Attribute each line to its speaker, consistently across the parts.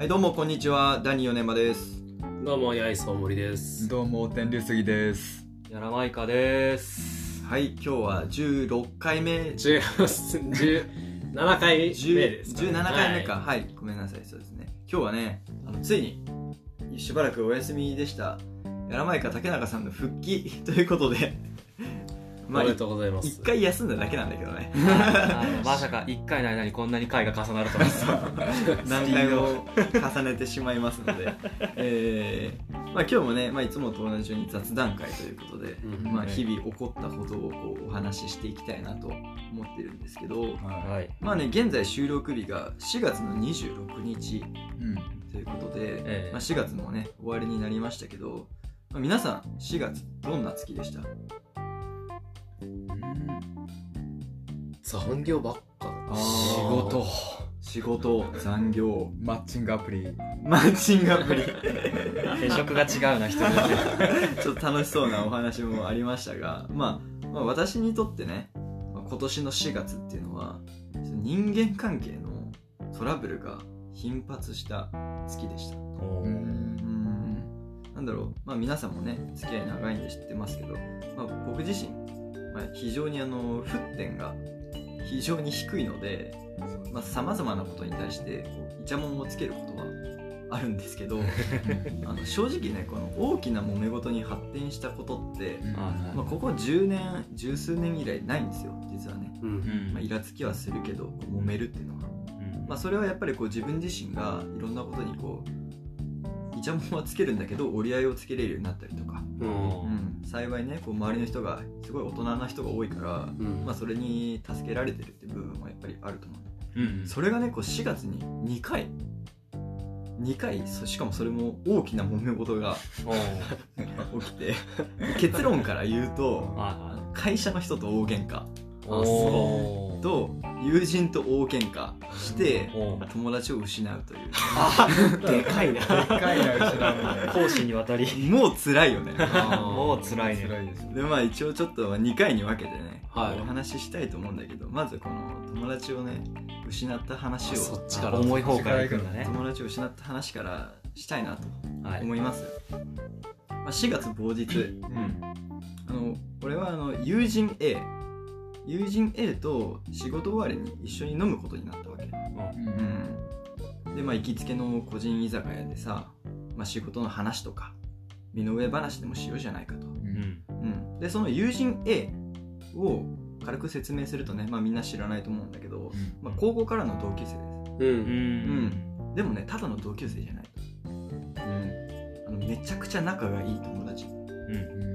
Speaker 1: はい、どうもこんにちは、ダニヨネマです。
Speaker 2: どうも、やいそう森です。
Speaker 3: どうも天竜杉です
Speaker 4: やらまいかです。
Speaker 1: はい、今日は16回目、
Speaker 2: 十17回目
Speaker 1: 10
Speaker 2: ですかね、
Speaker 1: 17回目か、
Speaker 2: は
Speaker 1: はい、ごめんなさい、そうですね。今日はね、あのついにしばらくお休みでした、やらまいか竹中さんの復帰ということで、
Speaker 2: い。
Speaker 1: まあ、
Speaker 2: おめでとうございます。
Speaker 1: 一回休んだだけなんだけどね、
Speaker 4: まさか1回の間にこんなに回が重なるとは。
Speaker 1: 何回も重ねてしまいますので、えーまあ、今日もね、まあ、いつもと同じように雑談会ということで、
Speaker 2: うん。
Speaker 1: まあ、日々起こったことをこうお話ししていきたいなと思ってるんですけど、
Speaker 3: は
Speaker 4: はい。
Speaker 1: まあね、現在収録日が4月の26日ということで、
Speaker 4: ええ。
Speaker 1: まあ、4月もね終わりになりましたけど、まあ、皆さん4月どんな月でした？
Speaker 2: 残業ばっか。
Speaker 1: 仕事。仕事。残業。
Speaker 3: マッチングアプリ。
Speaker 1: マッチングアプリ。
Speaker 4: 定食が違うな、一人だけ。
Speaker 1: ちょっと楽しそうなお話もありましたが、まあ、まあ私にとってねまあ今年の4月っていうのは人間関係のトラブルが頻発した月でした。
Speaker 3: う
Speaker 1: なんだろう、まあ、皆さんもね付き合い長いんで知ってますけど、まあ、僕自身、まあ、非常にあの沸点が非常に低いのでさまざ、まなことに対してこうイチャモンをつけることはあるんですけど あの正直ねこの大きな揉め事に発展したことって、まあ、ここ10年十数年以来ないんですよ実はね、
Speaker 2: うん。
Speaker 4: うん。
Speaker 1: まあ、イラつきはするけど揉めるっていうのは。まあ、それはやっぱりこう自分自身がいろんなことにこうイチャモンはつけるんだけど折り合いをつけれるようになったりとか、
Speaker 2: う。
Speaker 4: うん
Speaker 1: うん、幸いねこう周りの人がすごい大人な人が多いから、
Speaker 2: うん。
Speaker 1: まあ、それに助けられてるっていう部分もやっぱりあると思う。
Speaker 4: うん
Speaker 1: それがねこう4月に2回。2回そしかもそれも大きな揉め事が 起きて。結論から言うと
Speaker 4: は
Speaker 1: 会社の人と大喧嘩。
Speaker 2: あ、そ
Speaker 1: と友人と大喧嘩して友達を失うという
Speaker 2: う。でかいな。
Speaker 3: でかいな後ろの
Speaker 4: 講師にわたり。
Speaker 1: もう辛いよね
Speaker 4: もう辛いね。
Speaker 3: 辛いです
Speaker 1: でまあ一応ちょっと2回に分けてね、
Speaker 2: はい
Speaker 1: お話ししたいと思うんだけどまずこの友達をね失った話を
Speaker 2: あそっちから
Speaker 4: 重い方から行くんだね。
Speaker 1: 友達を失った話からしたいなと
Speaker 4: はい。
Speaker 1: 思います、まあ、4月某日
Speaker 4: うん。
Speaker 1: あの俺はあの友人 A 友人 A と仕事終わりに一緒に飲むことになったわけ。
Speaker 3: うん。
Speaker 1: うんでまあ行きつけの個人居酒屋でさ、まあ、仕事の話とか身の上話でもしようじゃないかと。
Speaker 3: う
Speaker 4: うん。ん。
Speaker 1: うん、でその友人 A を軽く説明するとね、まあ、みんな知らないと思うんだけど、まあ、高校からの同級生です、
Speaker 2: う。
Speaker 4: うん。ん。
Speaker 1: でもねただの同級生じゃない、うん、あのめちゃくちゃ仲がいい友達、
Speaker 4: うん。
Speaker 1: うん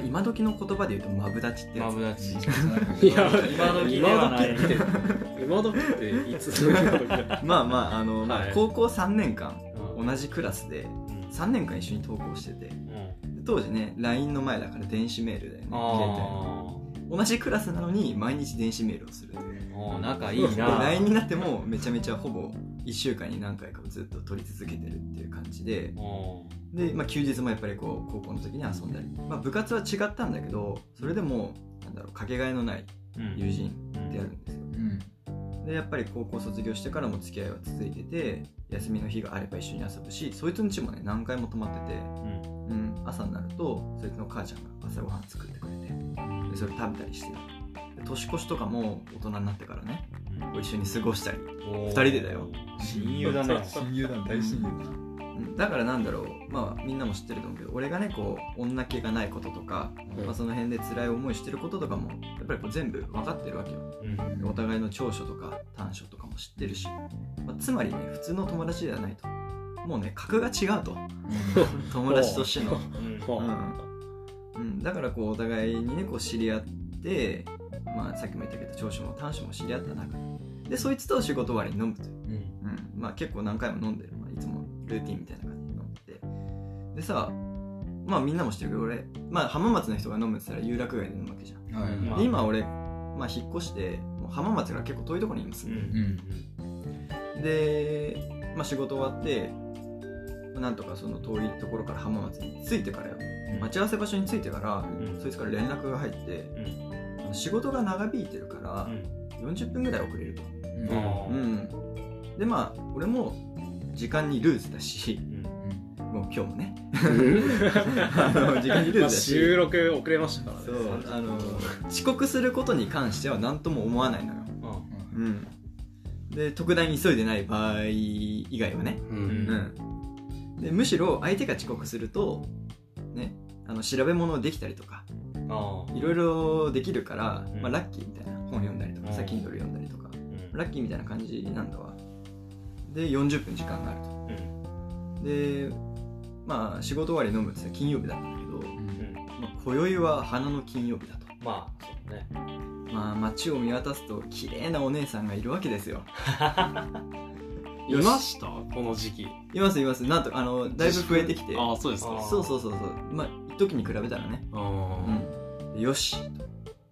Speaker 1: まあ、今時の言葉で言うとマブダチってやつ。
Speaker 4: マブダチ。
Speaker 2: いや、
Speaker 4: 今時ではない。
Speaker 2: 今時って、今時っていつの今時だ
Speaker 1: まあまああの、まあ
Speaker 2: はい。
Speaker 1: 高校3年間
Speaker 2: うん。
Speaker 1: 同じクラスで3年間一緒に登校しててで
Speaker 4: うん。
Speaker 1: 当時ね LINE の前だから電子メールだよね携
Speaker 4: あ
Speaker 1: 帯同じクラスなのに毎日電子メールをする。という
Speaker 4: 仲いい
Speaker 1: で
Speaker 4: な。
Speaker 1: LINE になってもめちゃめちゃほぼ1週間に何回かずっと取り続けてるっていう感じで
Speaker 4: うん。
Speaker 1: で、まあ、休日もやっぱりこう高校の時に遊んだり、まあ、部活は違ったんだけどそれでもなんだろうかけがえのない
Speaker 4: うん。
Speaker 1: 友人ってやるんですよ。
Speaker 3: うん。
Speaker 1: でやっぱり高校卒業してからも付き合いは続いてて休みの日があれば一緒に遊ぶしそいつの家もね何回も泊まってて、
Speaker 4: うん。
Speaker 1: うん、朝になるとそいつの母ちゃんが朝ごはん作ってくれてでそれ食べたりしてで年越しとかも大人になってからねこう一緒に過ごしたり
Speaker 4: 二
Speaker 1: 二人でだよ。
Speaker 4: 親友だね。
Speaker 3: 親友だ大親友だ
Speaker 1: うん。だからなんだろう。まあみんなも知ってると思うけど俺がねこう女気がないこととか、
Speaker 2: うん。
Speaker 1: まあ、その辺で辛い思いしてることとかもやっぱりこう全部分かってるわけよ。
Speaker 4: うん。
Speaker 1: お互いの長所とか短所とかも知ってるし、まあ、つまりね普通の友達ではないと。もうね格が違うと。友達としての、
Speaker 4: うん、
Speaker 1: だからこうお互いにねこう知り合って、まあ、さっきも言ったけど長所も短所も知り合った中でそいつと仕事終わりに飲むという。
Speaker 4: うん。
Speaker 1: うん、まあ結構何回も飲んでる、まあ、いつもルーティンみたいな感じで飲んで。てでさまあみんなも知ってるけど俺、まあ、浜松の人が飲むって言ったら有楽街で飲むわけじゃん。
Speaker 3: はい
Speaker 4: まあ
Speaker 1: で今俺、まあ、引っ越してもう浜松から結構遠いところにいます、
Speaker 4: うん
Speaker 1: で、まあ、仕事終わってまあなんとかその遠いところから浜松に着いてからよ。待ち合わせ場所に着いてから、
Speaker 4: ん。
Speaker 1: そいつから連絡が入って、仕事が長引いてるから、40分ぐらい遅れると、
Speaker 3: うん。
Speaker 1: でまあ俺も時間にルーズだし
Speaker 4: うん。
Speaker 1: もう今日もね。あの時間にルーズ
Speaker 2: まあ
Speaker 1: だし
Speaker 2: 収録遅れましたからね。
Speaker 1: そうあの遅刻することに関しては何とも思わないのよ、
Speaker 4: うん。
Speaker 1: うん、で特段急いでない場合以外はね、
Speaker 2: う
Speaker 4: うん。
Speaker 1: うん、でむしろ相手が遅刻するとねあの調べ物できたりとかいろいろできるから、
Speaker 4: うん。
Speaker 1: まあ、ラッキーみたいな本読んだりとかさ
Speaker 4: うん
Speaker 1: Kindle 読んだりとか
Speaker 4: うん。
Speaker 1: ラッキーみたいな感じなんだわ。で40分時間があると。
Speaker 4: うん。
Speaker 1: でまあ仕事終わり飲むって金曜日だったんだけど、
Speaker 4: うん。
Speaker 1: まあ、今宵は花の金曜日だと。
Speaker 4: まあそうね。
Speaker 1: まあ街を見渡すと綺麗なお姉さんがいるわけですよ。
Speaker 2: いました？この時期。
Speaker 1: いますいます。なんとあのだいぶ増えてきて。
Speaker 2: ああそうですか。
Speaker 4: あ
Speaker 1: そうそうそうそう。まあ一時に比べたらね。
Speaker 2: あ
Speaker 1: うん。でよし。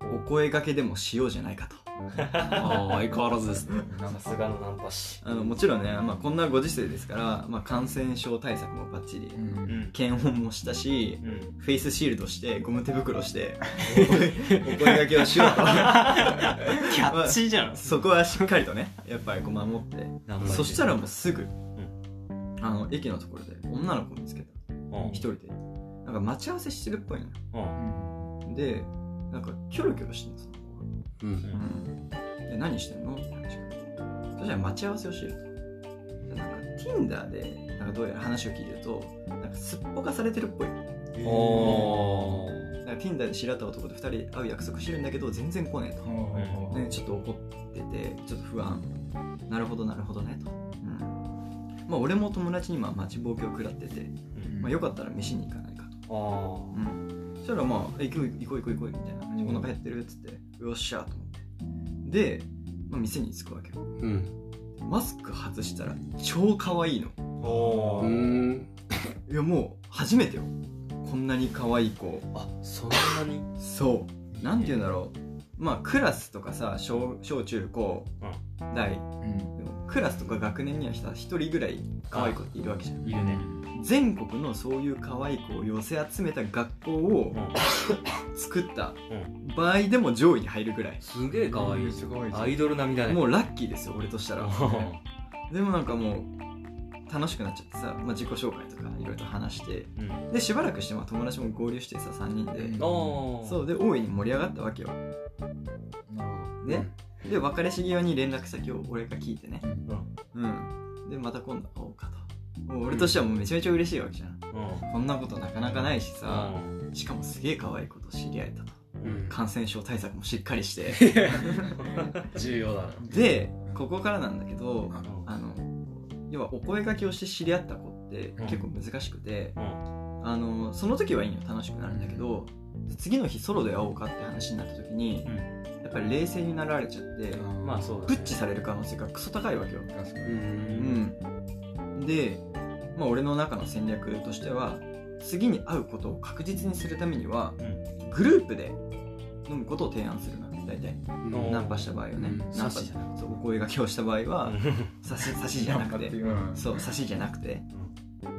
Speaker 1: お声掛けでもしようじゃないかと。
Speaker 2: あ相変わらずです。ね
Speaker 4: さすがのナンパ師。
Speaker 1: あのもちろんね、まあ、こんなご時世ですから、まあ、感染症対策もバッチリ
Speaker 4: うん。
Speaker 1: 検温もしたし
Speaker 4: うん。
Speaker 1: フェイスシールドしてゴム手袋してお声お声掛けをしようと。
Speaker 2: キャッチーじゃん。
Speaker 1: そこはしっかりとねやっぱりこう守って。そしたらもうすぐ、あの駅のところで女の子見つけた。
Speaker 4: うん。
Speaker 1: 一人で。なんか待ち合わせしてるっぽいのよ。
Speaker 4: うん
Speaker 1: でなんかキョロキョロしてるんですよ
Speaker 2: うん
Speaker 1: うん、で何してんの？って話が。そしたら待ち合わせをしてると。でなんか Tinder でなんかどうやら話を聞いてるとなんかすっぽかされてるっぽい。
Speaker 4: おー。
Speaker 1: なんか Tinder で知り合った男と2人で会う約束してるんだけど全然来ねえと、ね、ちょっと怒っててちょっと不安。なるほどなるほどねと、うん。まあ、俺も友達にまあ待ちぼうけを食らってて、まあ、よかったら飯に行かないかと、
Speaker 4: あ
Speaker 1: うん、そしたらまあ「え行こう行こう行こう行こう」みたいな感じ。でお腹減ってるっつって「よっしゃ」と思って。で、まあ、店に着くわけよ。
Speaker 2: うん。
Speaker 1: マスク外したら超可愛いの。
Speaker 4: あお
Speaker 2: う
Speaker 4: ー
Speaker 2: ん。
Speaker 1: いやもう初めてよ。こんなに可愛い子
Speaker 4: あそんなに？
Speaker 1: そう。なんて言うんだろう。まあクラスとかさ小小中高大。でもクラスとか学年にはさ一人ぐらい可愛い子っているわけじゃん。
Speaker 4: いるね
Speaker 1: 全国のそういう可愛い子を寄せ集めた学校を
Speaker 4: うん。
Speaker 1: 作った
Speaker 4: うん。
Speaker 1: 場合でも上位に入るぐらい。
Speaker 4: すげえ可愛い。
Speaker 3: すごい
Speaker 4: アイドル並みだね。
Speaker 1: もうラッキーですよ俺としたら。
Speaker 4: う
Speaker 1: でもなんかもう楽しくなっちゃってさ、まあ、自己紹介とかいろいろと話して。
Speaker 4: ん。
Speaker 1: でしばらくしてまあ友達も合流してさ3人で、
Speaker 3: うん
Speaker 1: そう。で大いに盛り上がったわけよ。
Speaker 3: なるほ
Speaker 1: ね、で別れし際に連絡先を俺が聞いてね。
Speaker 3: ど
Speaker 1: うん。でまた今度会おうかともう俺としてはもうめちゃめちゃ嬉しいわけじゃん。
Speaker 4: うん。
Speaker 1: こんなことなかなかないしさ
Speaker 4: う
Speaker 1: しかもすげえ可愛い子と知り合えたと。
Speaker 2: うん。
Speaker 1: 感染症対策もしっかりして。
Speaker 2: 重要だな。
Speaker 1: でここからなんだけどあの要はお声掛けをして知り合った子って
Speaker 4: うん。
Speaker 1: 結構難しくて、
Speaker 4: ん。
Speaker 1: あのその時はいいよ楽しくなるんだけど次の日ソロで会おうかって話になった時に
Speaker 4: うん。
Speaker 1: やっぱり冷静になられちゃって
Speaker 3: ど
Speaker 4: まあそうだね。
Speaker 1: ブッチされる可能性がクソ高いわけよ、
Speaker 3: 確か
Speaker 2: う
Speaker 3: に。
Speaker 1: うん。ん、で、まあ、俺の中の戦略としては次に会うことを確実にするためには
Speaker 4: うん。
Speaker 1: グループで飲むことを提案するの大体。
Speaker 4: うん
Speaker 1: ナンパした場合はね、
Speaker 2: うん。
Speaker 1: ナンパそうお声掛けをした場合は 差し差しじゃなくて。
Speaker 3: うん
Speaker 1: そう差しじゃなくて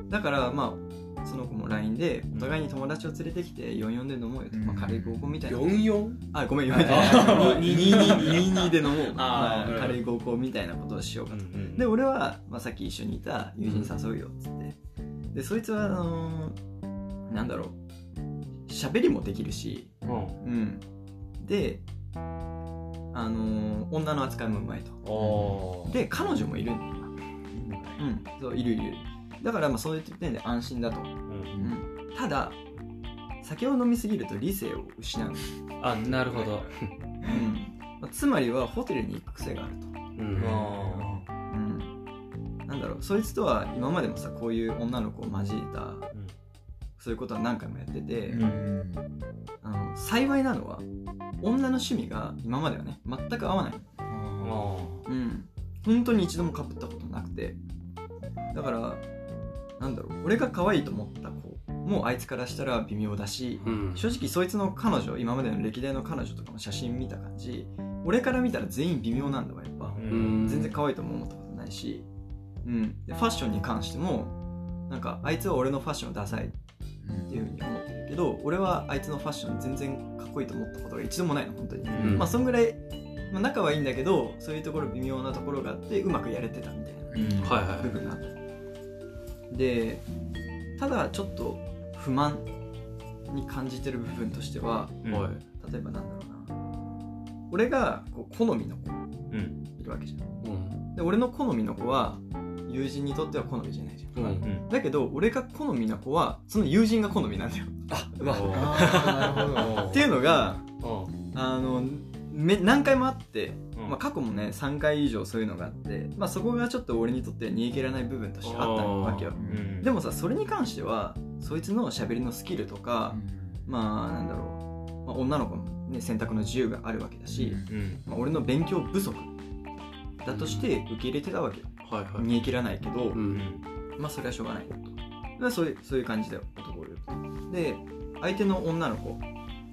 Speaker 1: だからまあその子も LINE でお互いに友達を連れてきて44で飲もうよと、まあ、軽い合コンみたいな、
Speaker 2: 44
Speaker 1: あごめん4
Speaker 2: あ
Speaker 1: 22で飲もう。まあ軽い。合コンみたいなことをしようかと、
Speaker 4: うん
Speaker 1: で俺は、まあ、さっき一緒にいた友人誘うよっつって。でそいつはあのーなんだろう。喋りもできるし。
Speaker 4: うん。
Speaker 1: うん。であのー女の扱いもうまいと。で彼女もいるんだようん。そういるいるだからまあそういう点で安心だと、
Speaker 4: うん。
Speaker 1: うん、ただ酒を飲みすぎると理性を失う、
Speaker 4: あなるほど。
Speaker 1: うん。まあ、つまりはホテルに行く癖があると、
Speaker 2: うん。
Speaker 4: あ
Speaker 1: うん、なんだろう。そいつとは今までもさこういう女の子を交えたそういうことは何回もやってて、
Speaker 3: うん。
Speaker 1: あの幸いなのは女の趣味が今まではね全く合わない。
Speaker 4: あ
Speaker 1: うん。本当に一度もかぶったことなくて。だからなんだろう俺が可愛いと思った子もあいつからしたら微妙だし、
Speaker 2: うん。
Speaker 1: 正直そいつの彼女今までの歴代の彼女とかの写真見た感じ俺から見たら全員微妙なんだわやっぱ、
Speaker 4: う
Speaker 2: うん。ん
Speaker 1: 全然可愛いとも思ったことないし、うん、でファッションに関してもなんかあいつは俺のファッションダサいっていうふうに思ってるけど俺はあいつのファッション全然かっこいいと思ったことが一度もないの本当に、
Speaker 2: うん。
Speaker 1: まあそんぐらい、まあ、仲はいいんだけどそういうところ微妙なところがあってうまくやれてたみたいな
Speaker 3: うん。
Speaker 2: はいはい。
Speaker 1: 部分があったでただちょっと不満に感じてる部分としては
Speaker 4: うん。
Speaker 2: はい。
Speaker 1: 例えばなんだろうな。俺がこう好みの子
Speaker 4: うん。
Speaker 1: いるわけじゃん。
Speaker 2: うん。
Speaker 1: で俺の好みの子は友人にとっては好みじゃないじゃん、
Speaker 2: うん。
Speaker 4: うん。
Speaker 1: だけど俺が好みな子はその友人が好みなんだよ。
Speaker 4: うわ
Speaker 3: あー。なるほど
Speaker 1: っていうのが
Speaker 4: うん。
Speaker 1: あのめ何回もあって、
Speaker 4: うん
Speaker 1: まあ、過去もね3回以上そういうのがあって、まあ、そこがちょっと俺にとって逃げ切らない部分としてあったわけよ。
Speaker 4: うん。
Speaker 1: でもさそれに関してはそいつの喋りのスキルとか、まあなんだろう、まあ、女の子の、ね、選択の自由があるわけだし、
Speaker 4: うん。
Speaker 1: まあ、俺の勉強不足だとして受け入れてたわけよ。
Speaker 2: はいはい。
Speaker 1: 逃げ切らないけど、
Speaker 2: うん
Speaker 1: まあそれはしょうがないよと。まあそういうそういう感じだよ男をと。で相手の女の子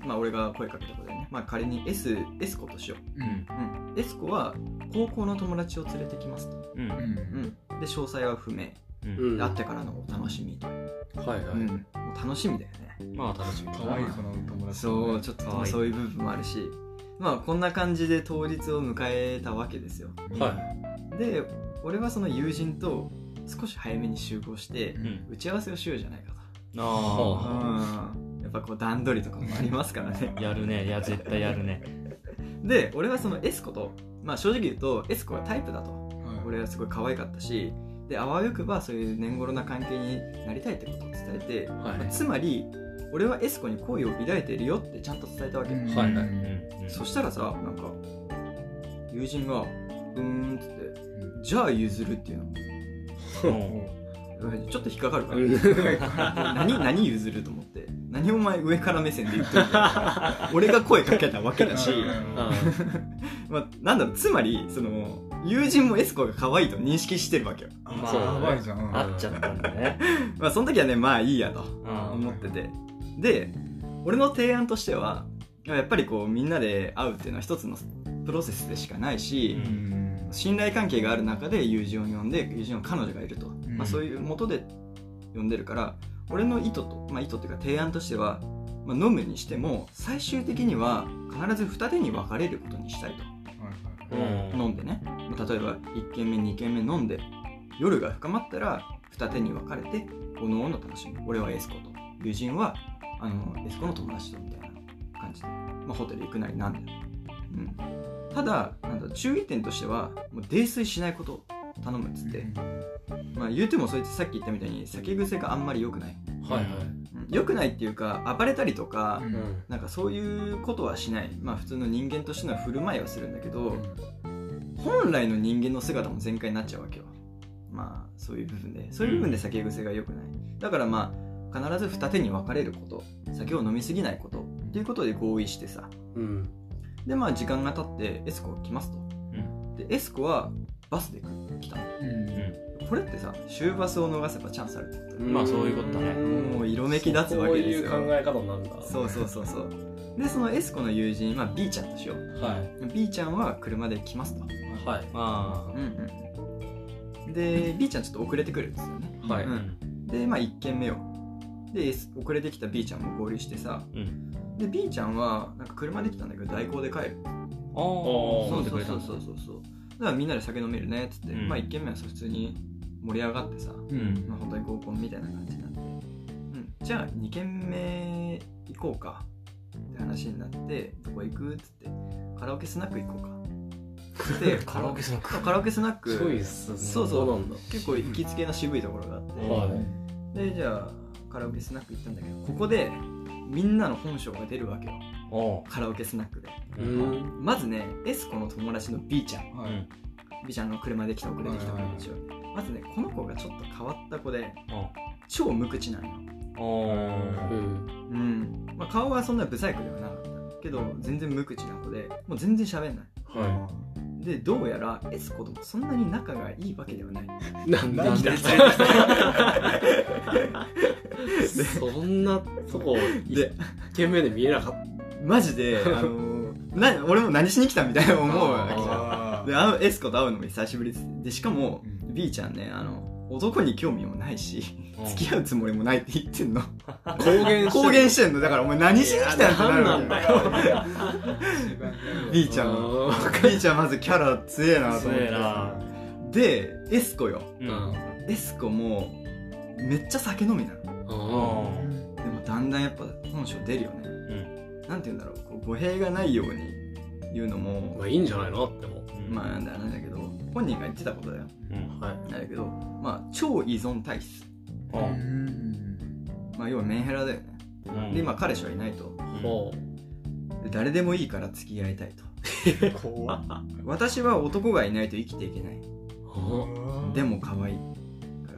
Speaker 1: まあ俺が声かけた子だよねまあ仮に S, S 子としよ
Speaker 3: う。ん。
Speaker 1: う、うん、S 子は高校の友達を連れてきますと、
Speaker 4: うん。
Speaker 3: うん。
Speaker 1: うん、で詳細は不明。
Speaker 4: うん。
Speaker 2: うん。
Speaker 1: で会ってからのお楽しみと、
Speaker 2: はいはい。
Speaker 1: うん、もう楽しみだよね。
Speaker 4: まあ楽しみ。
Speaker 3: 可愛いその友達。
Speaker 1: そうちょっとそういう部分もあるし。まあこんな感じで当日を迎えたわけですよ。
Speaker 2: は
Speaker 1: で俺はその友人と少し早めに集合して
Speaker 4: うん。
Speaker 1: 打ち合わせをしようじゃないかと。
Speaker 4: あ
Speaker 1: うんやっぱこう段取りとかもありますからね。
Speaker 4: あ やるね。いや絶対やるね。
Speaker 1: で俺はその S 子とまあ正直言うと S 子がタイプだと。
Speaker 3: はい。
Speaker 1: 俺はすごい可愛かったしであわよくばそういう年頃な関係になりたいってことを伝えて、
Speaker 2: はい。
Speaker 1: まあつまり俺は S 子に好意を抱いているよってちゃんと伝えたわけ、
Speaker 3: うん
Speaker 2: はい
Speaker 1: そしたらさなんか友人が「うーん」っつって「じゃあ譲る」っていうの。
Speaker 4: う。ん
Speaker 1: ちょっと引っかかるから、
Speaker 2: うん。
Speaker 1: 何何譲ると思って？何お前上から目線で言ってるんだよ。俺が声かけたわけだし、
Speaker 2: あ
Speaker 1: まあ、なんだろう。つまりその友人もエスコが可愛いと認識してるわけよ。
Speaker 3: あ
Speaker 4: まあ
Speaker 3: そうやばいじゃん。
Speaker 4: 会っちゃったんだね。
Speaker 1: まあその時はねまあいいやと
Speaker 4: うん。
Speaker 1: 思ってて。で俺の提案としてはやっぱりこうみんなで会うっていうのは一つのプロセスでしかないし、
Speaker 3: うん。
Speaker 1: 信頼関係がある中で友人を呼んで友人の彼女がいると、
Speaker 3: ん
Speaker 1: まあ、そういう元で呼んでるから俺の意図と、まあ、意図っていうか提案としては、まあ、飲むにしても最終的には必ず二手に分かれることにしたいと。
Speaker 3: はいはい。
Speaker 4: うん。
Speaker 1: 飲んでね、まあ例えば1軒目2軒目飲んで夜が深まったら二手に分かれておのおの楽しむ。俺はエスコと友人はあのエスコの友達とみたいな感じで、まあ、ホテル行くなりなんで、うん、ただなんだ注意点としてはもう泥酔しないこと。を頼むっつって、まあ、言うてもそいつさっき言ったみたいに酒癖があんまり良くない、
Speaker 2: はいはい。
Speaker 1: うん、良くないっていうか暴れたりとか、
Speaker 3: うん。
Speaker 2: うん
Speaker 1: なんかそういうことはしない。まあ普通の人間としての振る舞いはするんだけど、本来の人間の姿も全開になっちゃうわけよ。まあそういう部分で。そういう部分で酒癖が良くない。だからまあ必ず二手に分かれること。酒を飲みすぎないこと。っていうことで合意してさ。
Speaker 2: うん。
Speaker 1: でまあ時間が経ってエスコが来ますと、でエスコはバスで来たの。
Speaker 3: うん。
Speaker 1: これってさ終バスを逃せばチャンスあるってこと。
Speaker 4: まあそういうことだね。
Speaker 1: もう色めき立つわけですよ。
Speaker 2: そういう考え方になるんだ
Speaker 1: そうそうそうそう。でそのエスコの友人、まあ、B ちゃんとしよう。
Speaker 2: はい。
Speaker 1: B ちゃんは車で来ますと、
Speaker 2: はい。
Speaker 4: あ
Speaker 1: うんうん、で B ちゃんちょっと遅れてくるんですよね、
Speaker 2: はい。
Speaker 1: うん、でまあ1軒目をで遅れてきた B ちゃんも合流してさ。
Speaker 4: うん。
Speaker 1: で B ちゃんはなんか車で来たんだけど代行で帰る。
Speaker 4: ああ
Speaker 2: ー。
Speaker 4: 飲ん
Speaker 1: そうそうそうそう。そうだからみんなで酒飲めるねっつって、
Speaker 4: うん。
Speaker 1: まあ1軒目はさ普通に盛り上がってさ、
Speaker 4: うん。
Speaker 1: まあ、本当に合コンみたいな感じになって、うん、じゃあ2軒目行こうか。って話になってどこ行く？っつって。カラオケスナック行こうか。で
Speaker 4: カラオケスナック。
Speaker 1: カラオケスナック
Speaker 2: すごいっすね。
Speaker 1: そうそう
Speaker 2: なんだ？
Speaker 1: 結構行きつけな渋いところがあって、
Speaker 2: はい。
Speaker 1: でじゃあカラオケスナック行ったんだけどここでみんなの本性が出るわけよカラオケスナックで。
Speaker 2: うん。
Speaker 1: まずねエスコの友達の B ちゃん。
Speaker 3: はい。
Speaker 4: うん、
Speaker 1: B ちゃんが車で来た遅れてきた子でしょまずねこの子がちょっと変わった子で超無口なのよ。
Speaker 4: おう
Speaker 2: うん
Speaker 1: うん、まあ、顔はそんなブサイクではなかったけど全然無口な子でもう全然喋んない。
Speaker 2: は
Speaker 1: でどうやらエスコともそんなに仲がいいわけではない。
Speaker 2: いなんで？そんなとこ
Speaker 1: で
Speaker 2: 一軒目で見えなかっ
Speaker 1: マジで、あのーな俺も何しに来たみたいな思うわけじゃん。
Speaker 3: あ
Speaker 1: であのエスコと会うのも久しぶりです。でしかも
Speaker 3: うん。
Speaker 1: B ちゃんねあの男に興味もないし
Speaker 4: うん。
Speaker 1: 付き合うつもりもないって言ってんの。
Speaker 2: た公言
Speaker 1: 公言してんの。だからお前何しに来たんってなるわ
Speaker 2: いやなんだよ
Speaker 1: B ちゃん
Speaker 2: あ
Speaker 1: B ちゃんまずキャラ強えなと思ってでエスコよ。
Speaker 4: うん。
Speaker 2: うん
Speaker 1: エスコもめっちゃ酒飲みなの。
Speaker 2: あ
Speaker 1: でもだんだんやっぱ本性出るよね、なんて言うんだろうこう語弊がないように言うの
Speaker 2: あ
Speaker 1: も
Speaker 2: まあいいんじゃないのっても
Speaker 1: まあなんだなんだけど本人が言ってたことだよ。
Speaker 4: うん。
Speaker 2: はい。
Speaker 1: なんだけどまあ超依存体質。
Speaker 4: う
Speaker 3: うん。ん
Speaker 1: まあ要はメンヘラだよね。
Speaker 4: うん。
Speaker 1: で今彼氏はいないと。
Speaker 2: ほ
Speaker 1: で誰でもいいから付き合いたいと。私は男がいないと生きていけない。
Speaker 2: う
Speaker 1: でも可愛い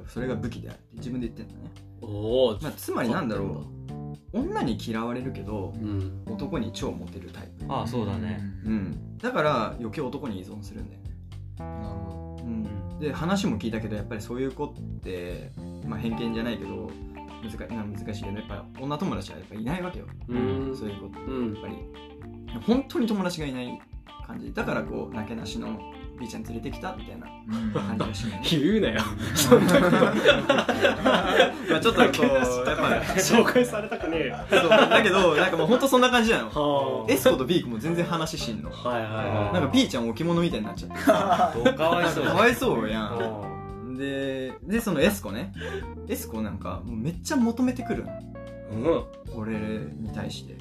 Speaker 1: それが武器であるって自分で言ってんだね、
Speaker 2: おお
Speaker 1: まあ、つまりなんだろう女に嫌われるけど
Speaker 2: うん。
Speaker 1: 男に超モテるタイプ。
Speaker 4: ああそうだね。
Speaker 1: うん。だから余計男に依存するんだよね。
Speaker 3: なるほ
Speaker 1: うん、で話も聞いたけどやっぱりそういう子って、まあ、偏見じゃないけど難難しいけどやっぱ女友達はやっぱいないわけよ、
Speaker 2: うん。
Speaker 1: そういう子って
Speaker 2: うん。
Speaker 1: やっぱり。本当に友達がいない感じ。だからこうなけなしの B ちゃん連れてきたみたいな
Speaker 3: ど
Speaker 1: 感じがしない
Speaker 2: 言うなよ。そんなこと。
Speaker 1: まあちょっとこうやっぱ
Speaker 2: 紹介されたくねえよ。
Speaker 1: そう。だけどなんかもう本当そんな感じなの。
Speaker 2: は
Speaker 1: S 子と B 子も全然話しんの。
Speaker 2: はいはいは
Speaker 1: なんか B ちゃん置物みたいになっちゃって。
Speaker 4: かわいそう
Speaker 1: かわいそうや
Speaker 4: うん。
Speaker 1: んででその S 子ね。S 子なんかもうめっちゃ求めてくるの。
Speaker 2: いうん。
Speaker 1: 俺に対して。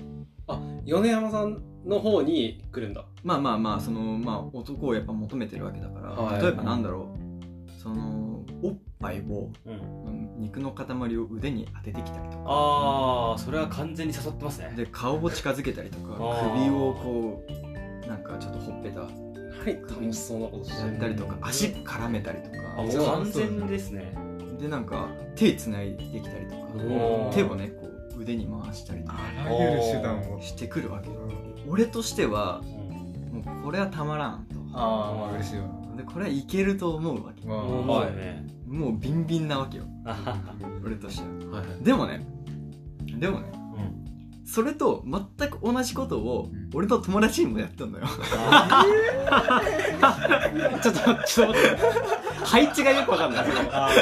Speaker 2: あ米山さんの方に来るんだ。
Speaker 1: まあまあまあそのまあ男をやっぱ求めてるわけだから、
Speaker 2: はい。
Speaker 1: 例えばなんだろう。そのおっぱいを
Speaker 4: うん。
Speaker 1: 肉の塊を腕に当ててきたりとか。
Speaker 4: ああそれは完全に誘ってますね。
Speaker 1: で顔を近づけたりとか首をこうなんかちょっとほっぺた。
Speaker 2: 何楽しそうなことして
Speaker 1: ったりとか足絡めたりと
Speaker 4: あも
Speaker 1: か
Speaker 4: う完全ですね。
Speaker 1: でなんか手つないできたりとか。
Speaker 2: おー
Speaker 1: 手をねこう腕に回したりとか。
Speaker 3: あらゆる手段を
Speaker 1: してくるわけよ。
Speaker 3: うん
Speaker 1: 俺としては
Speaker 4: うん。
Speaker 1: もうこれはたまらんと。
Speaker 3: ああまあ嬉しいわ。
Speaker 1: でこれはいけると思うわけ。
Speaker 3: わ
Speaker 2: う
Speaker 4: ね。
Speaker 1: もうビンビンなわけよ。
Speaker 4: あはは
Speaker 1: 俺としては。
Speaker 2: はいはい。
Speaker 1: でもねでもね
Speaker 4: うん。
Speaker 1: それと全く同じことを
Speaker 3: うん。
Speaker 1: 俺の友達にもやったんだよ。
Speaker 2: ちょっと待ってちょっと待って。配置がよくわかんない。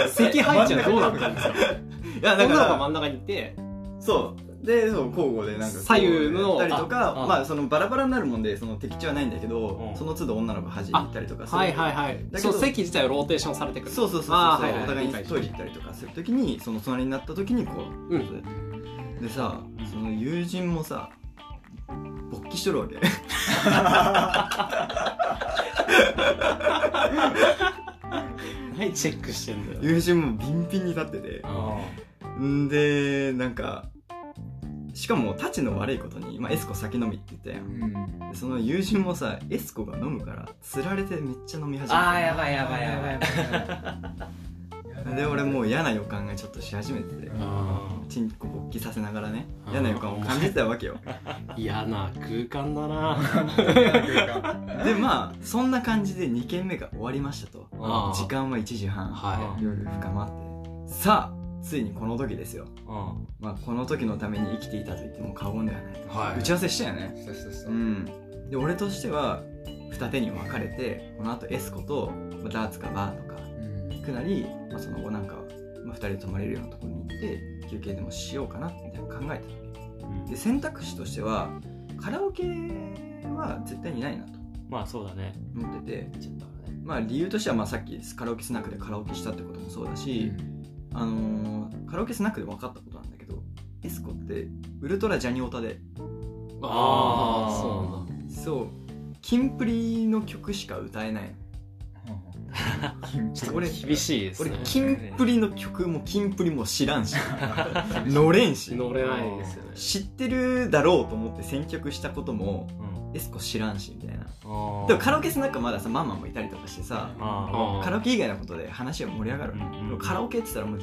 Speaker 2: 席配置はどうなったんですか
Speaker 1: いやだ
Speaker 2: 女の子が
Speaker 1: から
Speaker 2: 真ん中にいて。
Speaker 1: そうでそう交互でなんか
Speaker 2: 左右の
Speaker 1: たりとかまあそのバラバラになるもんでその敵地はないんだけど、
Speaker 4: うん。
Speaker 1: その都度女の子端に行ったりとかする
Speaker 2: はいはいはい。
Speaker 1: だけど
Speaker 2: 席自体はローテーションされてくる。
Speaker 1: そうそうそうそう、
Speaker 2: はいはい。
Speaker 1: お互いにトイレ行ったりとかするときにその隣になった時にこう、
Speaker 2: うん。
Speaker 1: でさその友人もさ勃起しとるわけ。
Speaker 2: 何チェックしてんだよ。
Speaker 1: 友人もビンビンに立ってて。
Speaker 2: あ
Speaker 1: んでなんかしかもたちの悪いことに、まあ、エスコ酒飲みって言ったやん。
Speaker 3: うん。
Speaker 1: でその友人もさエスコが飲むからつられてめっちゃ飲み始めて
Speaker 4: あーやばいやばいやばい
Speaker 1: で俺もう嫌な予感がちょっとし始めてて。
Speaker 2: あ
Speaker 1: チンコ勃起させながらね。嫌な予感を感じてたわけよ。
Speaker 2: 嫌な空間だな。
Speaker 1: でまあそんな感じで2軒目が終わりましたと。時間は1時半、
Speaker 2: は
Speaker 1: 夜深まって。さあついにこの時ですよ、
Speaker 4: うん。
Speaker 1: まあ、この時のために生きていたと言っても過言ではない、
Speaker 2: はい。
Speaker 1: 打ち合わせしたよね。
Speaker 3: そうそうそう。
Speaker 1: うん。で俺としては二手に分かれてこのあとエスコとまあダーツかバーとか
Speaker 3: うん。
Speaker 1: 行くなり、まあ、その後なんか、まあ、2人で泊まれるようなところに行って休憩でもしようかなみたいな考えてた
Speaker 4: うん。
Speaker 1: で選択肢としてはカラオケは絶対にないなと。
Speaker 4: まあそうだね。
Speaker 1: 思ってて。
Speaker 2: ね。
Speaker 1: まあ理由としてはまあさっきカラオケスナックでカラオケしたってこともそうだし、あのーカラオケスナックで分かったことなんだけどエスコってウルトラジャニオタで。
Speaker 2: ああそうなんだ。
Speaker 1: そう。キンプリの曲しか歌えない
Speaker 3: ち
Speaker 1: 俺
Speaker 2: 厳しいですね。
Speaker 1: 俺キンプリの曲もキンプリも知らんし。乗れんし。
Speaker 2: 乗れないですよね。
Speaker 1: 知ってるだろうと思って選曲したことも
Speaker 4: うん
Speaker 1: エスコ知らんしみたいな。でもカラオケスナックはまださママもいたりとかしてさ
Speaker 4: あ
Speaker 1: カラオケ以外のことで話が盛り上がる、
Speaker 4: うんうん
Speaker 1: でもカラオケって言ったらもう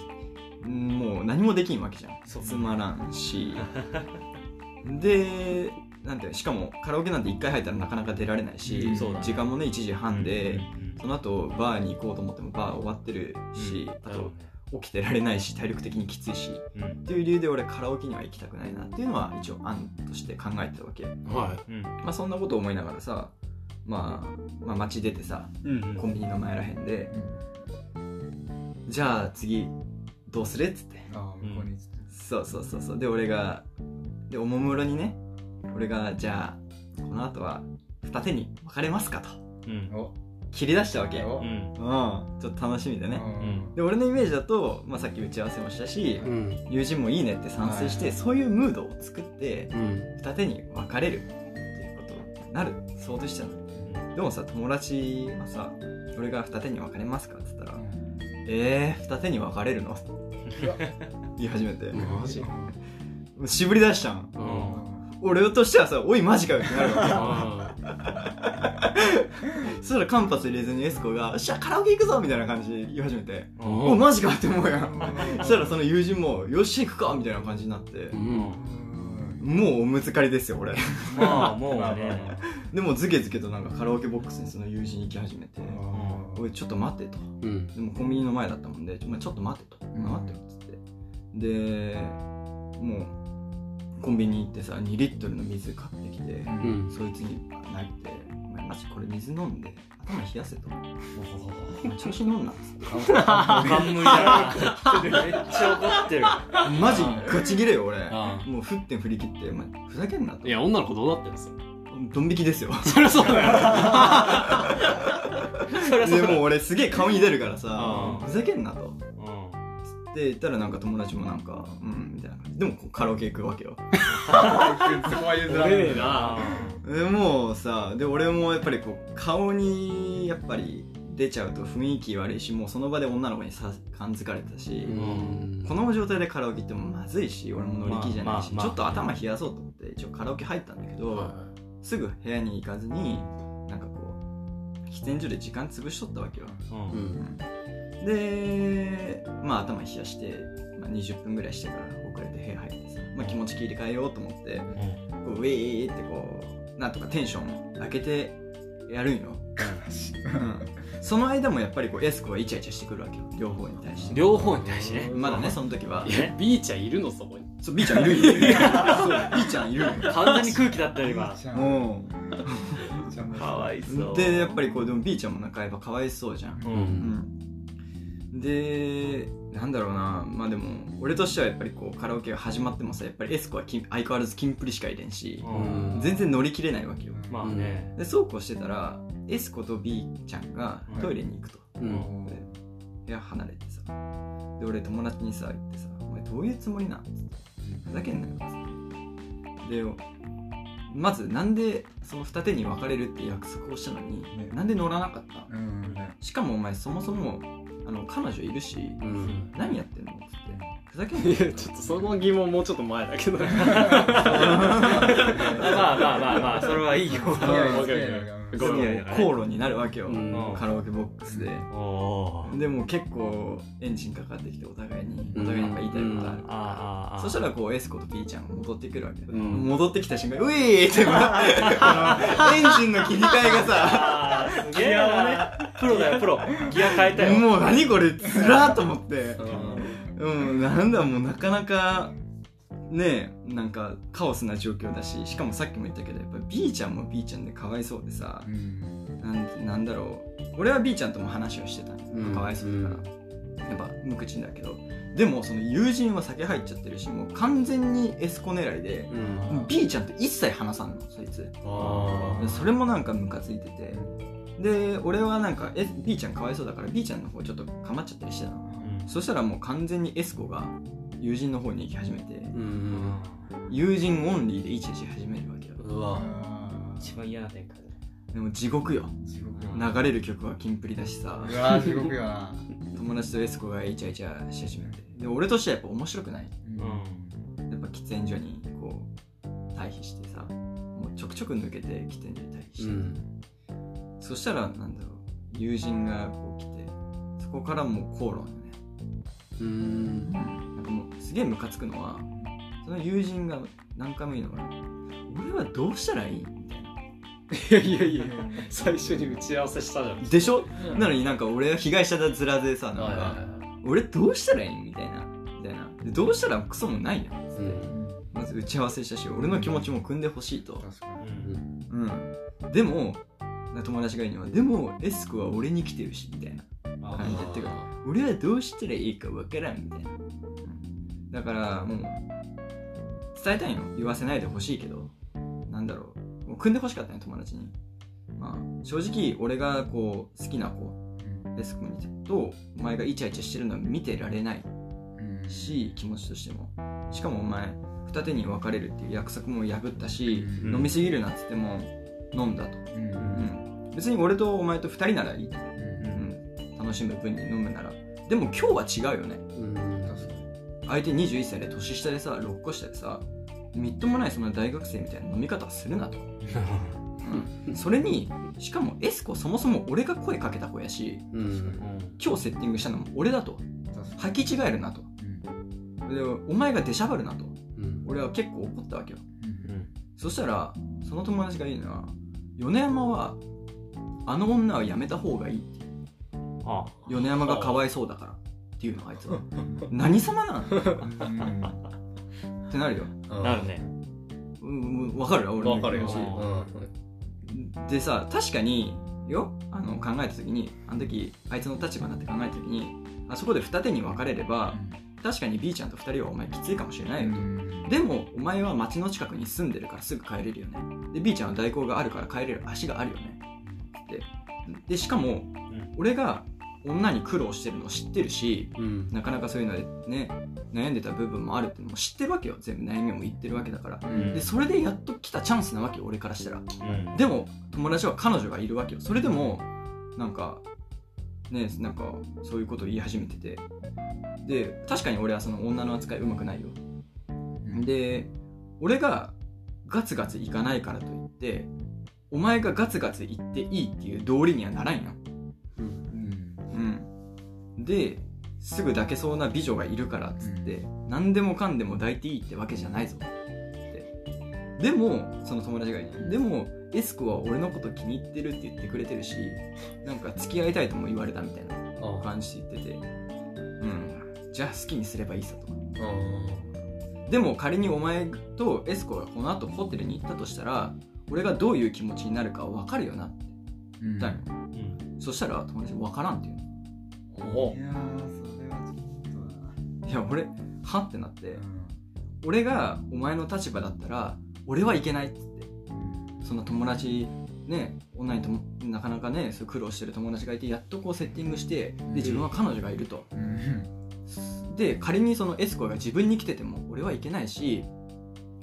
Speaker 1: うんもう何もできんわけじゃん。つまらんし。でなんてしかもカラオケなんて1回入ったらなかなか出られないし、
Speaker 3: うん
Speaker 4: ね。
Speaker 1: 時間もね1時半で、
Speaker 4: うん
Speaker 1: その後バーに行こうと思ってもバー終わってるし、あと起きてられないし体力的にきついし
Speaker 4: うん。
Speaker 1: っていう理由で俺カラオケには行きたくないなっていうのは一応案として考えてたわけ、
Speaker 2: は
Speaker 4: うん。
Speaker 1: まあ、そんなことを思いながらさ、まあ、まあ街出てさ
Speaker 4: うん
Speaker 1: コンビニの前らへんで、じゃあ次どうするっつって。
Speaker 3: ああ向こうに
Speaker 1: そうそうそうそう。で俺がでおもむろにね俺がじゃあこの後は二手に分かれますかと。
Speaker 4: うん。
Speaker 3: お
Speaker 1: 切り出したわけ。
Speaker 3: お
Speaker 4: うん。
Speaker 1: うん。ちょっと楽しみでね。
Speaker 4: うん。
Speaker 1: で俺のイメージだと、まあ、さっき打ち合わせもしたし
Speaker 2: うん。
Speaker 1: 友人もいいねって賛成して、
Speaker 3: はい。
Speaker 1: そういうムードを作って
Speaker 2: うん。
Speaker 1: 二手に分かれるっていうことになる。想定したの。でもさ友達はさ俺が二手に分かれますかって言ったら「えー、二手に分かれるの?」言い始めて。
Speaker 2: マジ？
Speaker 1: 渋り出したん
Speaker 2: うん。
Speaker 1: 俺としてはさ「おいマジかよ」ってなるわけ。
Speaker 2: あ
Speaker 1: そしたら間髪入れずにエスコが「よっしゃカラオケ行くぞ!」みたいな感じで言い始めて「
Speaker 4: うん。
Speaker 1: おマジか!」って思うやん。そしたらその友人も「よっしゃ行くか!」みたいな感じになって。もうおむつかりですよ俺。
Speaker 4: まあもうね。
Speaker 1: でもズケズケとなんかカラオケボックスにその友人行き始めて「おいちょっと待って」と。
Speaker 2: うん。
Speaker 1: でもコンビニの前だったもんで「ちょまあちょっと待って」と「
Speaker 3: うん
Speaker 1: 待ってよ」っつって。でもうコンビニ行ってさ2リットルの水買ってきて
Speaker 2: うん。
Speaker 1: そいつに投げて「お前マジこれ水飲んで頭冷やせ」と「お前調子乗んな」っつって。
Speaker 4: めっちゃ怒ってる
Speaker 1: マジガチギレよ俺。
Speaker 2: あ
Speaker 1: もう沸点振り切って「お前ふざけんな」と。
Speaker 2: いや女の子どうなってるんですよ。
Speaker 1: ドン引きですよ。
Speaker 2: そりゃそうだよ。
Speaker 4: そりゃそうだ
Speaker 1: でもう俺すげえ顔に出るからさ
Speaker 4: うん
Speaker 1: ふざけんなと
Speaker 4: うん
Speaker 1: って言ったらなんか友達もなんかうんみたいな感じ。でもこうカラオケ行くわけよ。
Speaker 3: そこは譲ら
Speaker 2: 俺ねえ
Speaker 3: れ
Speaker 2: な。
Speaker 1: でもうさで俺もやっぱりこう顔にやっぱり出ちゃうと雰囲気悪いしもうその場で女の子にさ感づかれてたし、
Speaker 2: うん。
Speaker 1: この状態でカラオケ行ってもまずいし俺も乗り気じゃないし、
Speaker 4: まあまあまあ。
Speaker 1: ちょっと頭冷やそうと思って一応カラオケ入ったんだけど、すぐ部屋に行かずになんかこう喫煙所で時間潰しとったわけよ。
Speaker 4: う
Speaker 2: うんん
Speaker 1: でまあ頭冷やして、まあ、20分ぐらいしてから遅れて部屋入ってさ、まあ、気持ち切り替えようと思ってこうウェーってこうなんとかテンション上げてやるんよ、その間もやっぱりこうエスコはイチャイチャしてくるわけよ。両方に対して。
Speaker 4: 両方に対してね。
Speaker 1: まだねその時は。い
Speaker 2: や B ちゃんいるのそこに。
Speaker 1: そう B ちゃんいるいる そう。B ちゃんいる
Speaker 4: 完全に空気だったよ今
Speaker 1: も
Speaker 4: かわいそう。
Speaker 1: うでやっぱりこうでも B ちゃんもなんかやっぱかわいそうじゃん。
Speaker 4: う
Speaker 2: うん。
Speaker 1: うんでなんだろうな。まあでも俺としてはやっぱりこうカラオケが始まってもさやっぱりエスコはきん相変わらずキンプリしかいれんし
Speaker 4: うん。
Speaker 1: 全然乗り切れないわけよ。
Speaker 4: まあね。
Speaker 1: でそうこうしてたらエスコと B ちゃんがトイレに行くと、
Speaker 2: うん。
Speaker 1: で部屋離れてさ。で俺友達にさ言ってさ「お前どういうつもりなん?」つって「ふざけんなよ」つってでまずなんでその二手に分かれるって約束をしたのに、
Speaker 3: ね。
Speaker 1: なんで乗らなかった
Speaker 3: うん。
Speaker 1: しかもお前そもそもあの彼女いるし、
Speaker 2: うん
Speaker 1: 何やってんの?」っつって「ふざけん
Speaker 2: いやちょっとその疑問もうちょっと前だけど。
Speaker 4: まあまあまあまあそれはいいよ。
Speaker 2: わかるわかる
Speaker 1: でも
Speaker 4: いや
Speaker 1: 口論になるわけよ、
Speaker 2: うん。
Speaker 1: カラオケボックスで、でも結構エンジンかかってきてお互いにお互いなんか言いたいことある、
Speaker 2: うん。
Speaker 1: そしたらこうエスコと B ちゃんが戻ってくるわけ、
Speaker 2: うん。
Speaker 1: 戻ってきた瞬間ういーってあのエンジンの切り替えがさ。
Speaker 4: あーすげえなプロだよプロ。ギア変えたよ。
Speaker 1: もう何これつらーと思って
Speaker 2: うん
Speaker 1: うんなんだもうなかなかねえなんかカオスな状況だししかもさっきも言ったけどやっぱ B ちゃんも B ちゃんでかわいそうでさなんなんだろう。俺は B ちゃんとも話をしてた。の、
Speaker 2: うん
Speaker 1: かわいそうだから、やっぱ無口だけど。でもその友人は酒入っちゃってるしもう完全にエスコ狙いで、
Speaker 2: うん。
Speaker 1: B ちゃんと一切話さんのそいつ。それもなんかムカついてて。で俺はなんかえ B ちゃんかわいそうだから B ちゃんの方ちょっとかまっちゃったりしてたのそしたらもう完全にエスコが友人の方に行き始めて
Speaker 2: ーうん。
Speaker 1: 友人オンリーでイチャイチャ始めるわけよ。
Speaker 2: うわ。
Speaker 4: 一番嫌な展開だ
Speaker 1: でも地獄よ。
Speaker 3: 地獄
Speaker 1: 流れる曲はキンプリだしさ。
Speaker 3: うわー地獄よな。
Speaker 1: 友達とエスコがイチャイチャし始めて。で俺としてはやっぱ面白くない。
Speaker 4: うん。
Speaker 1: やっぱ喫煙所にこう退避してさもうちょくちょく抜けて喫煙所に退避して、
Speaker 2: うん。
Speaker 1: そしたらなんだろう。友人がこう来てそこからもう口論
Speaker 2: うん。
Speaker 1: なん。かもうすげえムカつくのはその友人が何回も言うのが「俺はどうしたらいい?」みたいない
Speaker 2: やいやいや最初に打ち合わせしたじゃん。
Speaker 1: でしょ、なのになん。か俺は被害者だ面でさなん。か、俺どうしたらいいみたいなみたいなどうしたらクソもないよつって、
Speaker 2: うん。
Speaker 1: まず打ち合わせしたし俺の気持ちも汲ん。でほしいと、
Speaker 4: うん。
Speaker 1: うん、でも友達が言うにはでもエスコは俺に来てるしみたいな感じてくる俺はどうしたらいいかわからんみたいな、うんだからもう伝えたいの。言わせないでほしいけどなんだろう。もう組んでほしかったね友達に。まあ、正直俺がこう好きな子エスコにとお前がイチャイチャしてるのは見てられない
Speaker 3: うん。
Speaker 1: し気持ちとしても。しかもお前二手に別れるっていう約束も破ったし、
Speaker 3: うん。
Speaker 1: 飲みすぎるなっつっても飲んだと、
Speaker 3: うん。
Speaker 1: うん、別に俺とお前と二人ならいいと、う。ん、楽しむ分に飲むなら。でも今日は違うよね。
Speaker 2: う
Speaker 1: 相手21歳で年下でさ6個下でさみっともないそんな大学生みたいな飲み方するなと、うん、それにしかもエスコそもそも俺が声かけた子やし
Speaker 2: うん。
Speaker 1: 今日セッティングしたのも俺だと。履き違えるなと。
Speaker 3: うん。
Speaker 1: でお前が出しゃばるなと。
Speaker 2: うん。
Speaker 1: 俺は結構怒ったわけよ。
Speaker 3: うん。
Speaker 1: そしたらその友達が言うのは米山はあの女はやめた方がいいって
Speaker 4: あ
Speaker 1: 米山がかわいそうだからっていうのあいつは。何様なの？ってなるよ。
Speaker 4: なるね。
Speaker 1: うんうんわかる俺の
Speaker 2: わかるよ
Speaker 1: でさ確かによあの考えた時にあの時あいつの立場になって考えた時にあそこで二手に分かれれば確かに B ちゃんと二人はお前きついかもしれないよと、でもお前は町の近くに住んでるからすぐ帰れるよね。で B ちゃんは代行があるから帰れる足があるよね。ででしかも
Speaker 4: うん。
Speaker 1: 俺が女に苦労してるの知ってるし
Speaker 2: うん。
Speaker 1: なかなかそういうのでね悩んでた部分もあるっていうのも知ってるわけよ。全部悩みも言ってるわけだから。
Speaker 4: ん。
Speaker 1: でそれでやっと来たチャンスなわけよ俺からしたら。
Speaker 4: うん。
Speaker 1: でも友達は彼女がいるわけよ。それでもなんかねなんかそういうことを言い始めてて。で確かに俺はその女の扱いうまくないよ。で俺がガツガツいかないからといってお前がガツガツいっていいっていう道理にはならんよ。うんですぐ抱けそうな美女がいるからっつって、何でもかんでも抱いていいってわけじゃないぞ。って。でもその友達がいいねでもエスコは俺のこと気に入ってるって言ってくれてるしなんか付き合いたいとも言われたみたいな
Speaker 2: あ
Speaker 1: 感じで言ってて。うん。じゃあ好きにすればいいさと。
Speaker 2: あ
Speaker 1: でも仮にお前とエスコがこの後ホテルに行ったとしたら俺がどういう気持ちになるか分かるよなって。言ったんよ、
Speaker 4: うん。
Speaker 1: そしたら友達分からんっていう
Speaker 3: いやーそれはちょっと
Speaker 1: いや俺はってなって
Speaker 3: だな
Speaker 1: 俺がお前の立場だったら俺はいけないっつって。そん。な友達ね女にともなかなかねそう苦労してる友達がいてやっとこうセッティングしてで自分は彼女がいると。
Speaker 3: うん。
Speaker 1: で仮にそのエスコが自分に来てても俺はいけないし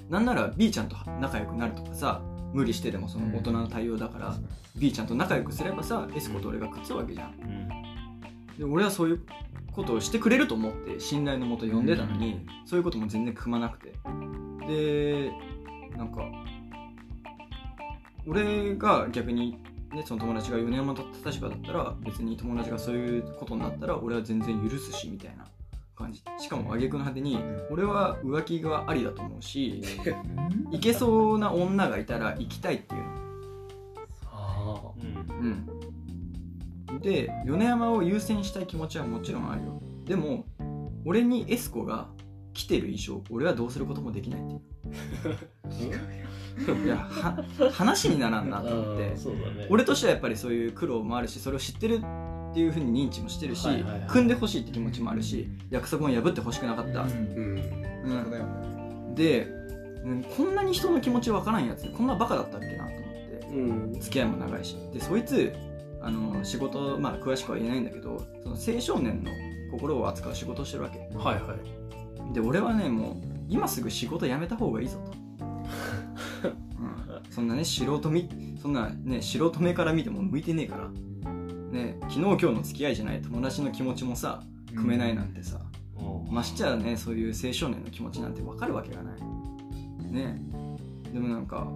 Speaker 1: なんなら B ちゃんと仲良くなるとかさ無理してでもその大人の対応だから、B ちゃんと仲良くすればさエスコと俺がくっつくわけじゃん。
Speaker 4: うん
Speaker 1: で俺はそういうことをしてくれると思って信頼のもと呼んでたのに、そういうことも全然組まなくて。でなんか俺が逆にねその友達が米山とった立場だったら別に友達がそういうことになったら俺は全然許すしみたいな。感じ。しかも挙句の果てに俺は浮気がありだと思うし いけそうな女がいたら行きたいっていうの。
Speaker 2: あ
Speaker 4: う。ん
Speaker 1: うん、で米山を優先したい気持ちはもちろんあるよ。でも俺にエスコが来てる以上俺はどうすることもできないっていう。いやは話にならんなと思って。
Speaker 2: ね。
Speaker 1: 俺としてはやっぱりそういう苦労もあるしそれを知ってるっていうふうに認知もしてるし、
Speaker 2: はいはいはい
Speaker 1: 組んでほしいって気持ちもあるし約束も破ってほしくなかった、
Speaker 2: うん。
Speaker 1: うん。で、うん、こんなに人の気持ちわからんやつこんなバカだったっけなと思って。
Speaker 2: うん。
Speaker 1: 付き合いも長いし。でそいつあの仕事まあ詳しくは言えないんだけどその青少年の心を扱う仕事をしてるわけ。
Speaker 2: はいはい。
Speaker 1: で俺はねもう今すぐ仕事辞めた方がいいぞと、うん、そんなね素人みそんなね素人目から見ても向いてねえから。ね昨日今日の付き合いじゃない友達の気持ちもさ組めないなんてさ、
Speaker 4: お
Speaker 1: ましてやねそういう青少年の気持ちなんて分かるわけがない。ね。でもなんか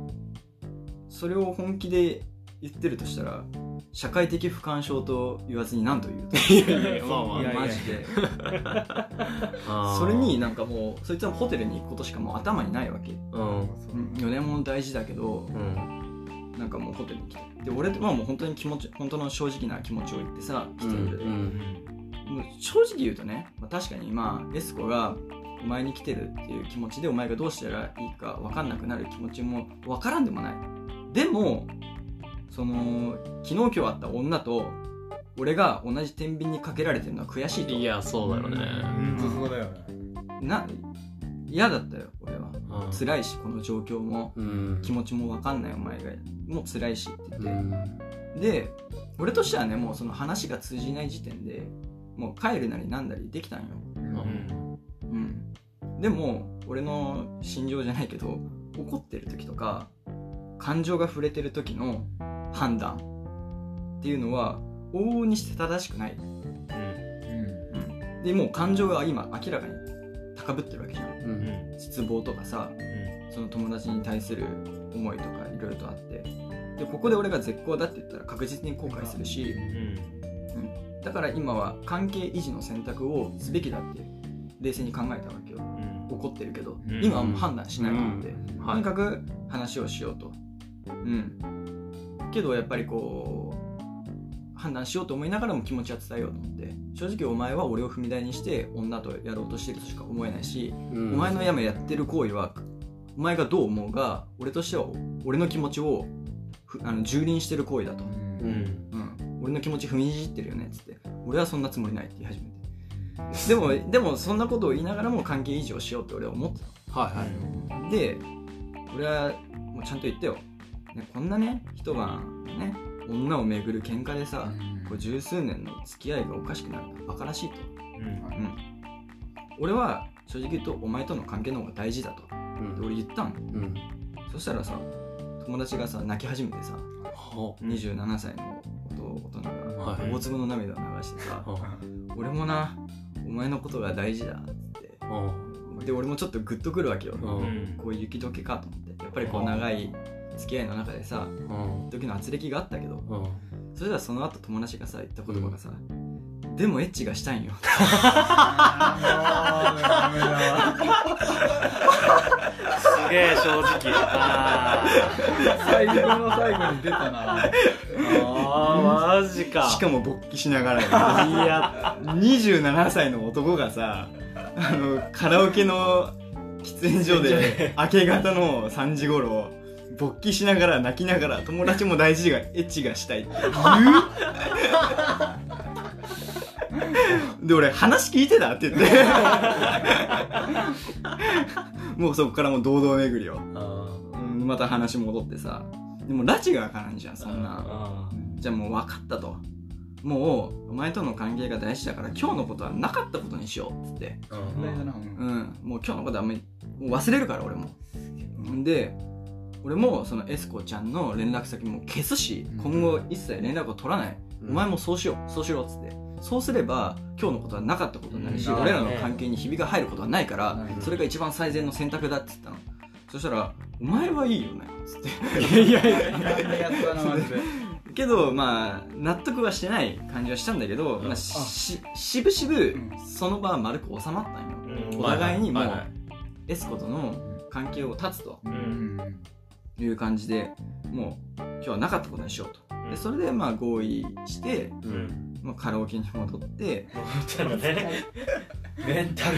Speaker 1: それを本気で言ってるとしたら社会的不干渉と言わずに何と言うと？
Speaker 2: いやいやまあまあ。
Speaker 1: マジで。それになんかもうそいつはホテルに行くことしかもう頭にないわけ。
Speaker 2: うん。
Speaker 1: うん。4年も大事だけど
Speaker 2: うん
Speaker 1: なんかもうホテルに来て。で俺はもう本当に気持ち本当の正直な気持ちを言ってさ来てるで、
Speaker 2: うん
Speaker 1: もう正直言うとね、まあ、確かにまあエスコがお前に来てるっていう気持ちでお前がどうしたらいいか分かんなくなる気持ちも分からんでもない。でもその昨日今日会った女と俺が同じ天秤にかけられてるのは悔しいと。
Speaker 2: いやそうだよね。
Speaker 3: そうだよね。
Speaker 1: な嫌だったよ俺は。
Speaker 2: うん。
Speaker 1: 辛いしこの状況も。
Speaker 2: うん。
Speaker 1: 気持ちも分かんないお前が。もう辛いしって
Speaker 2: う
Speaker 1: 言って、
Speaker 2: ん。
Speaker 1: で俺としてはねもうその話が通じない時点でもう帰るなりなんだりできたんよ、
Speaker 4: うん。
Speaker 1: うん、でも俺の心情じゃないけど怒ってる時とか感情が触れてる時の判断。っていうのは往々にして正しくない、うん、でもう感情が今明らかに高ぶってるわけじゃん。
Speaker 2: う
Speaker 4: うん。ん
Speaker 1: 失望とかさその友達に対する思いとかいろいろとあって。でここで俺が絶好だって言ったら確実に後悔するし。
Speaker 4: うん。
Speaker 1: だから今は関係維持の選択をすべきだって冷静に考えたわけよ。
Speaker 4: うん。
Speaker 1: 怒ってるけど、
Speaker 4: うん。
Speaker 1: 今はもう判断しないと思って、
Speaker 2: うん。
Speaker 1: とにかく話をしようと。うんけどやっぱりこう判断しようと思いながらも気持ちは伝えようと思って正直お前は俺を踏み台にして女とやろうとしてるとしか思えないし、
Speaker 2: うん。
Speaker 1: お前の今やってる行為はお前がどう思うが俺としては俺の気持ちをふあの蹂躙してる行為だと、
Speaker 2: う
Speaker 4: うん。ん
Speaker 1: うん、俺の気持ち踏みにじってるよねっつって。俺はそんなつもりないって言い始めて。でもでもそんなことを言いながらも関係維持をしようって俺は思って
Speaker 2: はいはい。
Speaker 1: たで俺はもうちゃんと言ってよ、ね、こんなね一晩ね女を巡る喧嘩でさ、こう十数年の付き合いがおかしくなるのはバカらしいと、
Speaker 4: うん。
Speaker 1: うん、俺は正直言うとお前との関係の方が大事だと。
Speaker 2: うん。
Speaker 1: で俺言ったん
Speaker 2: うん。
Speaker 1: そしたらさ友達がさ泣き始めてさ
Speaker 2: は
Speaker 1: 27歳の大人が
Speaker 2: はい。
Speaker 1: 大粒の涙を流してさ
Speaker 2: あ。は
Speaker 1: 俺もなお前のことが大事だっつって。
Speaker 2: あ。は
Speaker 1: で俺もちょっとグッとくるわけよ。
Speaker 2: あ
Speaker 4: うん。
Speaker 1: こう雪解けかと思って。やっぱりこう長い付き合いの中でさ
Speaker 2: うん。
Speaker 1: 時の圧力があったけど
Speaker 2: うん。
Speaker 1: それではその後友達がさ言った言葉がさ、でもエッチがしたいんよ
Speaker 4: すげえ正直。あ
Speaker 3: 最後の最後に出たな。
Speaker 2: ああマジか。
Speaker 1: しかも勃起しながらよ
Speaker 2: いや。
Speaker 1: 27歳の男がさあのカラオケの喫煙所で 明け方の3時頃勃起しながら泣きながら友達も大事がエッチがしたいって。言う で俺話聞いてた？って言って。もうそこからもう堂々巡りよ、
Speaker 2: あ
Speaker 1: うん、また話戻ってさ。でも拉致が開かないじゃんそんな。
Speaker 2: あ
Speaker 1: じゃあもう分かったと。もうお前との関係が大事だから今日のことはなかったことにしようっつって。うん。もう今日のことはあんまりもう忘れるから俺も。で俺もそのエスコちゃんの連絡先も消すし
Speaker 3: うん。
Speaker 1: 今後一切連絡を取らない、
Speaker 2: うん。
Speaker 1: お前もそうしよう。そうしろっつって。そうすれば今日のことはなかったことになるし、
Speaker 2: うん。
Speaker 1: 俺らの関係にひびが入ることはないから、
Speaker 3: うん
Speaker 1: それが一番最善の選択だって言ったの。そしたら「お前はいいよね」っつって。
Speaker 2: いやいやいや。
Speaker 1: けどまあ納得はしてない感じはしたんだけど、
Speaker 2: うん。
Speaker 1: まあ、ししぶしぶ
Speaker 3: ん。
Speaker 1: その場は丸く収まったんよ、
Speaker 4: うん。
Speaker 1: お互いにもうエスコとの関係を断つと。
Speaker 3: うん
Speaker 1: いう感じでもう今日はなかったことにしようと。でそれでまあ合意して、
Speaker 2: うん。
Speaker 1: まあ、カラオケに戻って
Speaker 4: メンタル。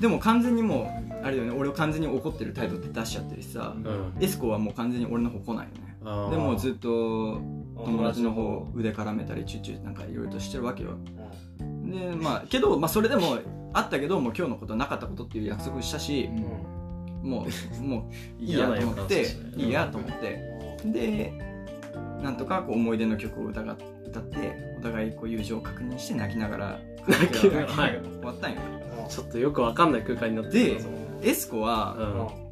Speaker 1: でも完全にもうあれよね。俺を完全に怒ってる態度って出しちゃってるしさ、
Speaker 2: うん。
Speaker 1: エスコはもう完全に俺の方来ないよね。でもずっと友達の方。腕絡めたりチューチューなんかいろいろとしてるわけよ。でまあけど、まあ、それでもあったけどもう今日のことはなかったことっていう約束をしたし、もうもういいやと思っていいやと思って。でなんとかこう思い出の曲を歌が歌ってお互いこう友情を確認して泣きながら
Speaker 2: 泣きながら。はい。
Speaker 1: 終わったんよ。
Speaker 2: ちょっとよくわかんない空間になってる
Speaker 1: でエスコは
Speaker 2: うん。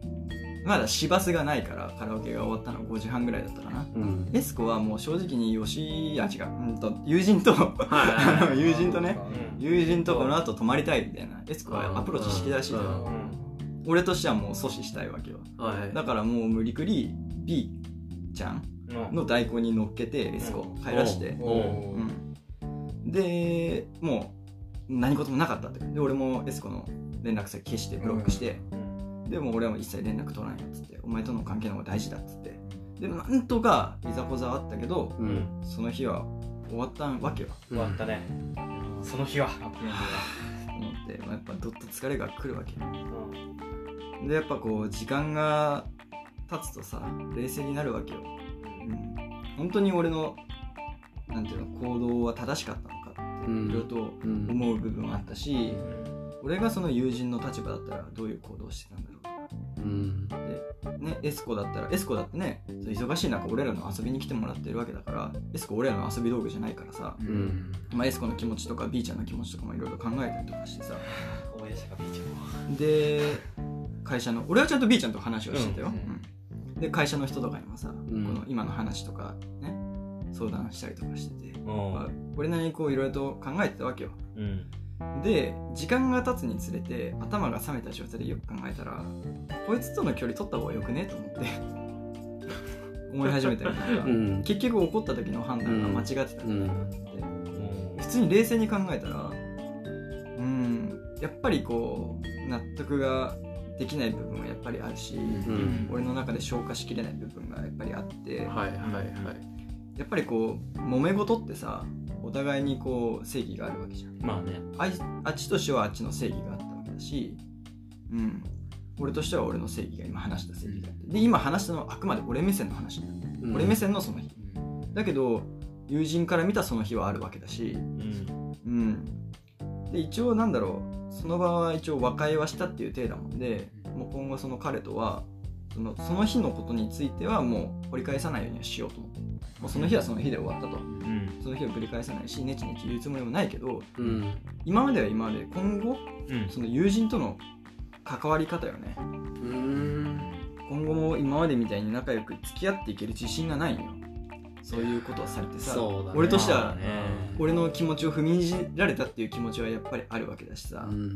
Speaker 1: まだ市バスがないからカラオケが終わったの5時半ぐらいだったかな。
Speaker 2: うん。
Speaker 1: エスコはもう正直に吉あ違う。うんと友人と 友人とね。
Speaker 4: うん。
Speaker 1: 友人とこの後泊まりたいみたいな。エスコはアプローチしてきたらしい
Speaker 2: ん
Speaker 1: よ俺としてはもう阻止したいわけよ。
Speaker 2: はい
Speaker 1: だからもう無理くり B ちゃんの代行に乗っけてエスコを帰らして、
Speaker 2: おう。
Speaker 1: うん、でもう何事もなかったって。で俺もエスコの連絡先消してブロックして、でも俺は一切連絡取らないっつってお前との関係の方が大事だっつって。でなんとかいざこざはあったけど
Speaker 2: うん。
Speaker 1: その日は終わったわけよ。
Speaker 4: 終わったね。その日は。
Speaker 1: と思って、まあ、やっぱどっと疲れが来るわけでやっぱこう時間が経つとさ冷静になるわけよ、うん、本当に俺のなんていうの行動は正しかったのかって
Speaker 2: うん。
Speaker 1: いろいろと
Speaker 2: うん。
Speaker 1: 思う部分はあったし、俺がその友人の立場だったらどういう行動をしてたんだろう
Speaker 2: うん。
Speaker 1: ね、エスコだったらエスコだってねそう忙しい中俺らの遊びに来てもらってるわけだからエスコ俺らの遊び道具じゃないからさ、
Speaker 2: うん。うん
Speaker 1: まあ、エスコの気持ちとか B ちゃんの気持ちとかもいろいろ考えたりとかしてさ。
Speaker 4: 応援者がビーチを。
Speaker 1: で会社の俺はちゃんと B ちゃんと話をしてたよ、
Speaker 4: うん。
Speaker 1: うん。で会社の人とかにもさ、
Speaker 2: ん。
Speaker 1: この今の話とかね相談したりとかしてて、
Speaker 4: うん。
Speaker 1: まあ、俺なりにこういろいろと考えてたわけよ。
Speaker 4: うん
Speaker 1: で時間が経つにつれて頭が冷めた状態でよく考えたらこいつとの距離取った方がよくね？と思って思い始めたりとか、
Speaker 2: うん。
Speaker 1: 結局怒った時の判断が間違ってたんじゃないかって、普通に冷静に考えたらうんやっぱりこう納得ができない部分はやっぱりあるし、
Speaker 2: うん。
Speaker 1: 俺の中で消化しきれない部分がやっぱりあって、
Speaker 2: はいはいはい。
Speaker 1: やっぱりこう揉め事ってさお互いにこう正義があるわけじゃん。
Speaker 4: まあね。
Speaker 1: あいあっちとしてはあっちの正義があったわけだし、うん、俺としては俺の正義が今話した正義があって。で今話したのはあくまで俺目線の話だよ、
Speaker 2: うん。
Speaker 1: 俺目線のその日。だけど友人から見たその日はあるわけだし、
Speaker 4: うん。
Speaker 1: うん、で一応なんだろう。その場は一応和解はしたっていう体だもんでもう今後その彼とはそのその日のことについてはもう掘り返さないようにはしようと思ってもうその日はその日で終わったと。
Speaker 4: うん。
Speaker 1: その日を繰り返さないしネチネチ言うつもりもないけど
Speaker 2: うん。
Speaker 1: 今までは今まで今後
Speaker 4: うん。
Speaker 1: その友人との関わり方よね。
Speaker 2: うん。
Speaker 1: 今後も今までみたいに仲良く付き合っていける自信がないんよ。そういうことをされてさ、
Speaker 2: ね。
Speaker 1: 俺としては
Speaker 4: まあね。
Speaker 1: 俺の気持ちを踏みにじられたっていう気持ちはやっぱりあるわけだしさ。
Speaker 2: うん。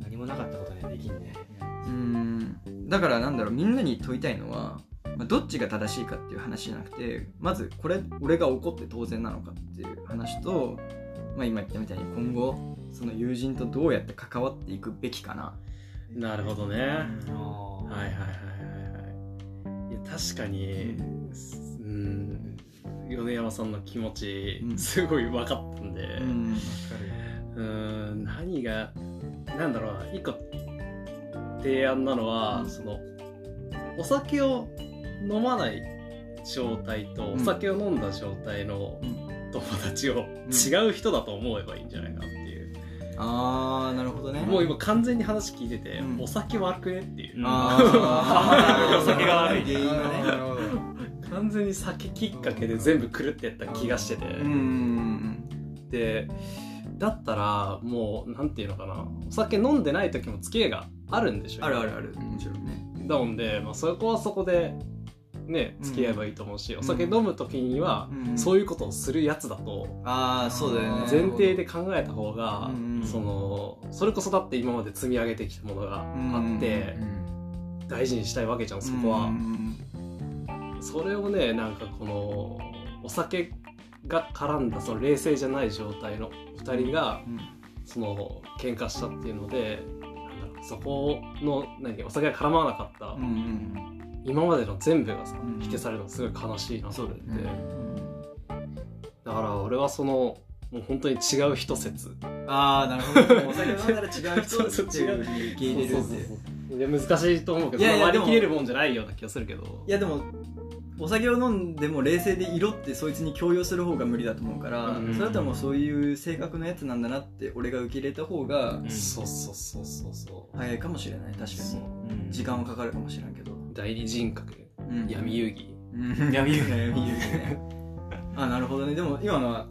Speaker 4: 何もなかったことにはできんね。
Speaker 1: うーん。だからなんだろうみんなに問いたいのは、まあ、どっちが正しいかっていう話じゃなくてまずこれ俺が怒って当然なのかっていう話と、まあ、今言ったみたいに今後その友人とどうやって関わっていくべきかな。
Speaker 2: なるほどね。はい
Speaker 4: は
Speaker 2: はいはいはいはい。いや確かにうん。米山さんの気持ち
Speaker 1: うん。
Speaker 2: すごい分かったんで。
Speaker 1: うん。
Speaker 2: うん。何がなんだろうな。一個提案なのは、
Speaker 1: うん。
Speaker 2: そのお酒を飲まない状態と
Speaker 1: うん。
Speaker 2: お酒を飲んだ状態の
Speaker 1: うん。
Speaker 2: 友達を違う人だと思えばいいんじゃないかなっていう、
Speaker 1: あーなるほどね。
Speaker 2: もう今完全に話聞いてて、
Speaker 1: うん。
Speaker 2: お酒悪くねっていう、
Speaker 1: あー。
Speaker 4: お酒が悪い。
Speaker 1: 原因がね。
Speaker 2: 完全に酒きっかけで全部狂ってやった気がしてて、でだったらもうなんていうのかな。お酒飲んでない時も付き合いがあるんでしょ？
Speaker 1: あるあるある。もちろんね。
Speaker 2: だもんで、まあ、そこはそこでね付き合えばいいと思うし、お酒飲む時には、
Speaker 1: うん。
Speaker 2: そういうことをするやつだと
Speaker 1: ああそうだよね。
Speaker 2: 前提で考えた方が、
Speaker 1: うん。
Speaker 2: そのそれこそだって今まで積み上げてきたものがあって、大事にしたいわけじゃんそこは、
Speaker 1: うん。
Speaker 2: それをねなんかこのお酒が絡んだその冷静じゃない状態の2人が
Speaker 1: うん。
Speaker 2: その喧嘩したっていうのでなんだろうそこの何お酒が絡まなかった、今までの全部がさ
Speaker 1: うん。
Speaker 2: 否定されるのすごい悲しいなと
Speaker 1: そう
Speaker 2: 思って、
Speaker 1: だよね。
Speaker 2: だから俺はそのもう本当に違う人説。
Speaker 1: ああなるほど。お酒飲んだら違う人っていうふうに受け入れるって
Speaker 2: 難しいと思うけど
Speaker 1: いやいや
Speaker 2: 割り切れる
Speaker 1: でも
Speaker 2: もんじゃないような気がするけど。
Speaker 1: いやでもお酒を飲んでも冷静でいろってそいつに強要する方が無理だと思うから、
Speaker 2: うん。
Speaker 1: それだったらもうそういう性格のやつなんだなって俺が受け入れた方が
Speaker 4: うん。
Speaker 2: そうそうそうそうそう。
Speaker 1: 早いかもしれない。確かに。時間はかかるかもしれんけど、
Speaker 2: 代理人格
Speaker 1: うん。
Speaker 2: 闇遊戯。
Speaker 1: うん。
Speaker 4: 闇遊戯
Speaker 1: 闇遊戯ねあなるほどね。でも今のは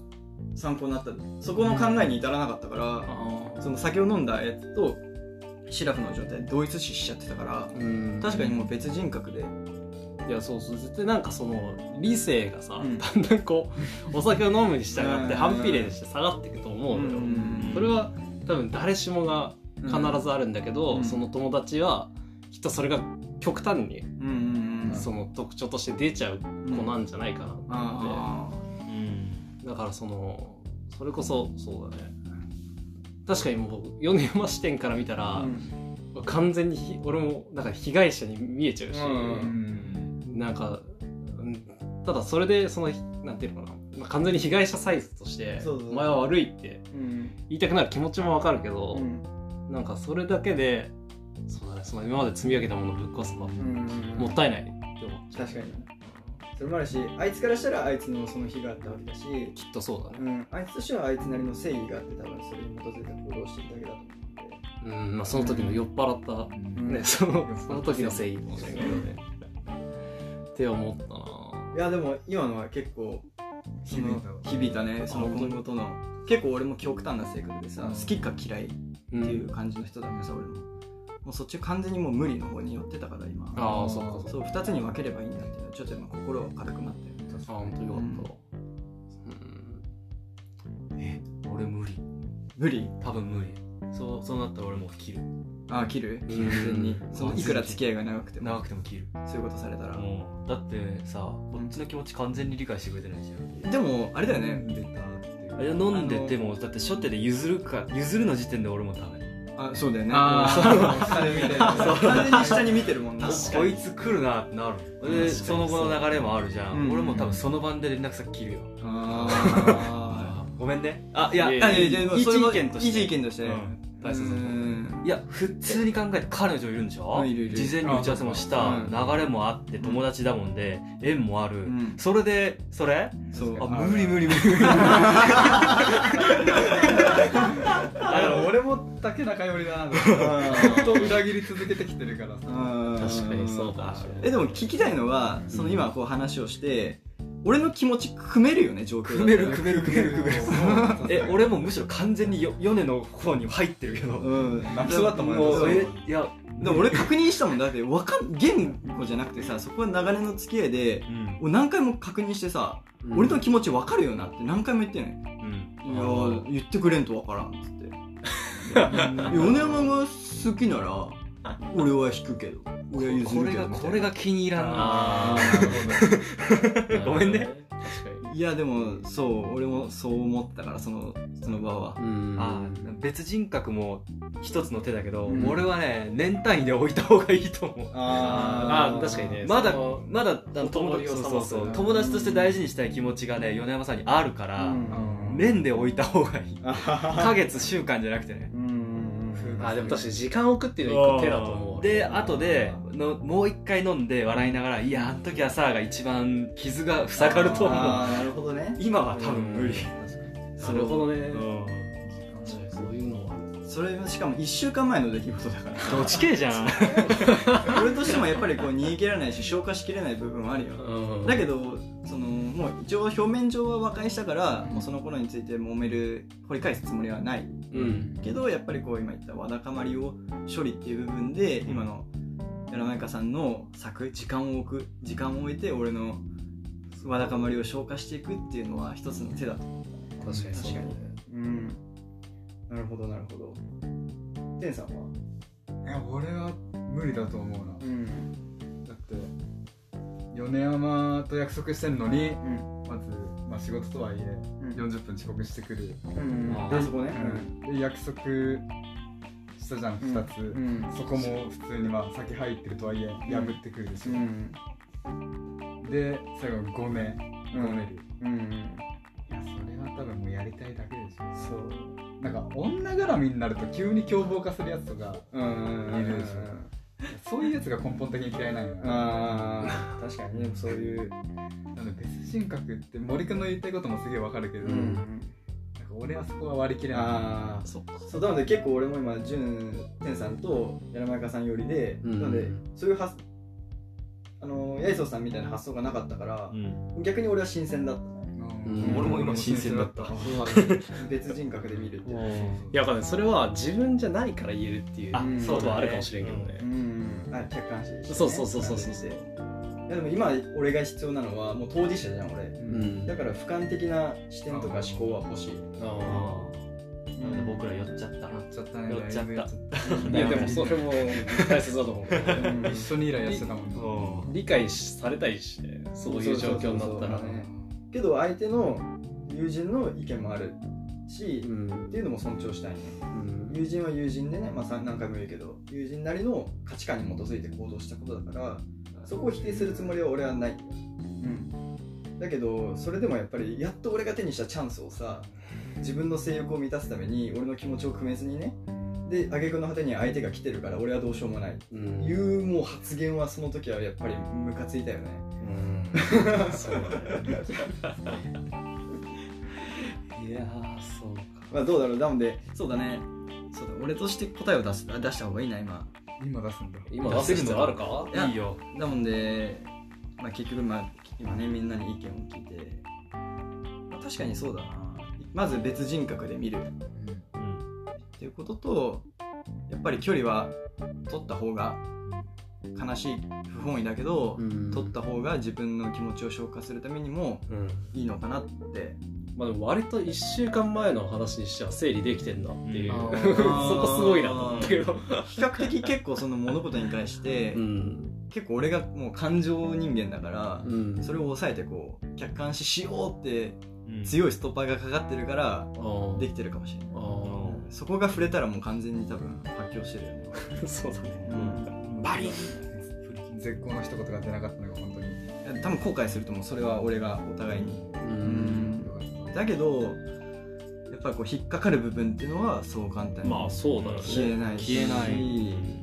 Speaker 1: 参考になった。そこの考えに至らなかったから、その酒を飲んだやつとシラフの状態で同一視しちゃってたから
Speaker 2: うん。
Speaker 1: 確かにもう別人格で。
Speaker 2: いやそうそう。絶対なんかその理性がさ、
Speaker 1: うん。
Speaker 2: だんだんこう お酒を飲むに従って
Speaker 1: うん。
Speaker 2: 反比例して下がっていくと思うのよ、
Speaker 1: うん。
Speaker 2: それは多分誰しもが必ずあるんだけど、
Speaker 1: うん。
Speaker 2: その友達はきっとそれが極端にその特徴として出ちゃう子なんじゃないかなって、
Speaker 1: あ
Speaker 4: うん。
Speaker 2: だからそのそれこそそうだね。確かにもう米山視点から見た
Speaker 1: あ
Speaker 2: ら
Speaker 1: う、ん。
Speaker 2: 完全にひ俺もなんか被害者に見えちゃうし、
Speaker 3: うん
Speaker 2: なんかうん。ただそれでそのなんていうのかな、まあ、完全に被害者サイズとしてお前は悪いって
Speaker 1: うん。
Speaker 2: 言いたくなる気持ちもわかるけど、
Speaker 1: うん。
Speaker 2: なんかそれだけでそうその今まで積み上げたものをぶっ壊すのはもったいない。って思っちゃう
Speaker 1: 確かに。それもあるしあいつからしたらあいつのその日があったわけだし、
Speaker 2: きっとそうだね。
Speaker 1: うん、あいつとしてはあいつなりの正義があって多分それに基づいた行動をしてるだけだと思うので、
Speaker 2: うん。まあその時の酔っ払った
Speaker 3: うん。
Speaker 2: ねそのその時のせいかもしれないけどね。って思ったな。い
Speaker 1: やでも今のは結構
Speaker 3: 響いた
Speaker 1: 響いたね。その今後との結構俺も極端な性格でさ、
Speaker 3: うん。
Speaker 1: 好きか嫌いっていう感じの人だからさ、俺ももうそっち完全にもう無理の方に寄ってたから今。
Speaker 2: ああそっかそ
Speaker 1: う2つに分ければいいんだっていうのはちょっと今心が軽くなって。る
Speaker 2: あ本当よかった。
Speaker 4: え俺無理。
Speaker 1: 無理？
Speaker 4: 多分無理。そうそうなったら俺もう切る。
Speaker 1: ああ切る？
Speaker 2: うん。
Speaker 1: 完全に。そのいくら付き合いが長くても。
Speaker 4: 長くても切る。
Speaker 1: そういうことされたら。
Speaker 4: もうだってさこっちの気持ち完全に理解してくれてないじゃん。
Speaker 1: でもあれだよね。
Speaker 4: 飲んでてもだって初手で譲るか譲るの時点で俺もダメ
Speaker 1: あそうだよね。
Speaker 3: あー。
Speaker 1: 下で見てる完全に下に見てるもんな。
Speaker 4: こいつ来るなってなるでその後の流れもあるじゃん、
Speaker 1: うん。
Speaker 4: 俺も多分その晩で連絡先切るよ。
Speaker 1: あ
Speaker 4: ごめんね。あいや
Speaker 2: い
Speaker 1: ーあいやいや
Speaker 4: 一意見として
Speaker 1: 一意見として
Speaker 4: うん大切だと思う
Speaker 1: うん
Speaker 4: いや普通に考えて彼女いるんでしょ、
Speaker 1: うん
Speaker 4: 事前に打ち合わせもした、
Speaker 1: うん。
Speaker 4: 流れもあって友達だもんで縁もある、
Speaker 1: うん。
Speaker 4: それでそれ？
Speaker 1: そう。
Speaker 4: あ
Speaker 3: あ
Speaker 4: 無理無理無理。
Speaker 3: だから俺も竹中寄りだな。ずっと裏切り続けてきてるからさ。
Speaker 2: 確かにそうかもしれない。
Speaker 1: えでも聞きたいのはその今こう話をして俺の気持ち組めるよね状況
Speaker 4: 組める組める組める組める。え俺もむしろ完全によ米の方に入ってるけど。
Speaker 1: うん。
Speaker 3: 泣きそうだったもんね
Speaker 1: もう
Speaker 4: えいや
Speaker 1: でも俺確認したもん。だってわかん言語じゃなくてさそこは長年の付き合いで
Speaker 4: うん。
Speaker 1: 俺何回も確認してさ、
Speaker 2: うん。
Speaker 1: 俺の気持ち分かるよなって何回も言ってんのよ。
Speaker 4: うん。
Speaker 1: いやー。言ってくれんと分からんっつって。米山が好きなら 俺は引くけど。俺は譲
Speaker 4: これ
Speaker 1: るけどみたいな
Speaker 4: がこれが気に入らん。な
Speaker 2: ああ
Speaker 4: ごめんね。
Speaker 2: 確かに。
Speaker 1: いやでもそう俺もそう思ったからそのその場は。
Speaker 2: うん。
Speaker 4: あー別人格も一つの手だけど、
Speaker 1: うん。
Speaker 4: 俺はね年単位で置いた方がいいと思う。
Speaker 2: あー。確かにね。
Speaker 4: まだまだ
Speaker 2: だ
Speaker 4: 友達
Speaker 2: を
Speaker 4: そうそう友達として大事にしたい気持ちがね米山さんにあるから、
Speaker 1: うん。
Speaker 4: 年で置いた方がいい。ヶ月週間じゃなくてね
Speaker 2: あーでも確かに時間を置くっていうのは一個手だと思う。
Speaker 4: で後でのもう一回飲んで笑いながら「いやあの時はさ」が一番傷が塞がると思う。
Speaker 1: なるほどね。
Speaker 4: 今は多分無理。
Speaker 2: なるほどね。そういうのは。
Speaker 1: それしかも1週間前の出来事だから。
Speaker 4: どっち系じゃん。
Speaker 1: 俺としてもやっぱりこう逃げ切らないし消化しきれない部分はあるよ。
Speaker 2: うん。
Speaker 1: だけどそのもう一応表面上は和解したからもうその頃について揉める掘り返すつもりはない。
Speaker 2: うん。
Speaker 1: けどやっぱりこう今言ったわだかまりを処理っていう部分で今の柳マイカさんの作時間を置く時間を置いて俺のわだかまりを消化していくっていうのは一つの手だと。
Speaker 2: 確かにそうだね。
Speaker 1: うん。なるほどなるほど。天さんは？い
Speaker 3: や俺は無理だと思うな。
Speaker 1: うん
Speaker 3: 米山と約束してんのに
Speaker 1: うん。
Speaker 3: まず、まあ、仕事とはいえ
Speaker 1: うん。
Speaker 3: 40分遅刻してくる、
Speaker 1: うん。
Speaker 4: あ
Speaker 1: あそこね。
Speaker 3: で約束したじゃん2つ、
Speaker 1: うん。
Speaker 3: そこも普通にまあ先入ってるとはいえ破ってくるでしょ、
Speaker 1: うん。
Speaker 3: で最後ごね
Speaker 1: うん。
Speaker 3: ごねる、
Speaker 1: うん。
Speaker 3: いやそれは多分もうやりたいだけでしょ。
Speaker 1: そう。
Speaker 3: なんか女絡みになると急に凶暴化するやつとか
Speaker 1: うん。
Speaker 3: いるでしょそういうやつが根本的に嫌いなんよ。ね
Speaker 1: ああ確かにねそういう
Speaker 3: なんで別人格って森君の言いたいこともすげえわかるけど、
Speaker 1: うん。
Speaker 3: なんか俺はそこは割り切れない。
Speaker 1: ああ
Speaker 2: そっか。
Speaker 1: そうなので結構俺も今潤天さんと柳前さんよりで、
Speaker 2: うん。
Speaker 1: なのでそういう発あの八重宗さんみたいな発想がなかったから
Speaker 4: うん。
Speaker 1: 逆に俺は新鮮だった
Speaker 4: 俺も今新鮮だった
Speaker 1: 別人格で見るってい
Speaker 2: やわかんない。それは自分じゃないから言えるっていう
Speaker 4: あ
Speaker 2: ことはあるかもしれんけどね。
Speaker 1: うん。あ客観視して。ね、
Speaker 2: そうそうそうそうそう
Speaker 1: いやでも今俺が必要なのはもう当事者じゃん俺。
Speaker 2: うん。
Speaker 1: だから俯瞰的な視点とか思考は欲しい。
Speaker 2: あ
Speaker 4: なので僕ら寄っちゃったな。
Speaker 3: やっちゃったね。
Speaker 4: 寄っちゃった。
Speaker 3: だいぶや
Speaker 2: でもそれも大切だと思う。
Speaker 3: ゃ一緒にイライラしてたもんね。
Speaker 2: 理解されたいしね。そういう状況になったら。
Speaker 1: そうそうそうねけど相手の友人の意見もあるし、
Speaker 2: うん。
Speaker 1: っていうのも尊重したいね。
Speaker 2: うん。
Speaker 1: 友人は友人でね、まあ、さ何回も言うけど友人なりの価値観に基づいて行動したことだからそこを否定するつもりは俺はない、うん、だけどそれでもやっぱりやっと俺が手にしたチャンスをさ自分の性欲を満たすために俺の気持ちを組めずにねで挙句の果てに相手が来てるから俺はどうしようもない、
Speaker 2: うん。
Speaker 1: いうもう発言はその時はやっぱりムカついたよね。
Speaker 2: うんそうだね。いやーそうか。
Speaker 1: まあどうだろう。なのでそうだね。そうだ俺として答えを出す出した方がいいな今。
Speaker 3: 今出すんだ。
Speaker 2: 今出す必要あるか？
Speaker 1: いや
Speaker 4: いいよ。
Speaker 1: だもんで、まあ、結局、まあ、今ねみんなに意見を聞いて、まあ、確かにそうだな。まず別人格で見る。っていうこととやっぱり距離は取った方が悲しい不本意だけど、
Speaker 2: うん。
Speaker 1: 取った方が自分の気持ちを消化するためにも
Speaker 2: うん。
Speaker 1: いいのかなって。
Speaker 2: まあでも割と1週間前の話にしては整理できてんなっていう、
Speaker 4: うん
Speaker 2: そこすごいなと思ったけど。
Speaker 1: 比較的結構その物事に対して、
Speaker 2: うん。
Speaker 1: 結構俺がもう感情人間だから、
Speaker 2: うん。
Speaker 1: それを抑えてこう客観視しようって
Speaker 4: うん
Speaker 1: 強いストッパーがかかってるからできてるかもしれない。そこが触れたらもう完全に多分発狂してるよね、
Speaker 2: そうだね。
Speaker 1: うん、
Speaker 2: バリ。ン
Speaker 3: 絶好の一言が出なかったのが本当に。
Speaker 1: 多分後悔すると思うそれは俺がお互いに。だけどやっぱりこう引っかかる部分っていうのはそう簡単に
Speaker 2: まあそうだよね。
Speaker 1: 消えないし。
Speaker 4: 消えない。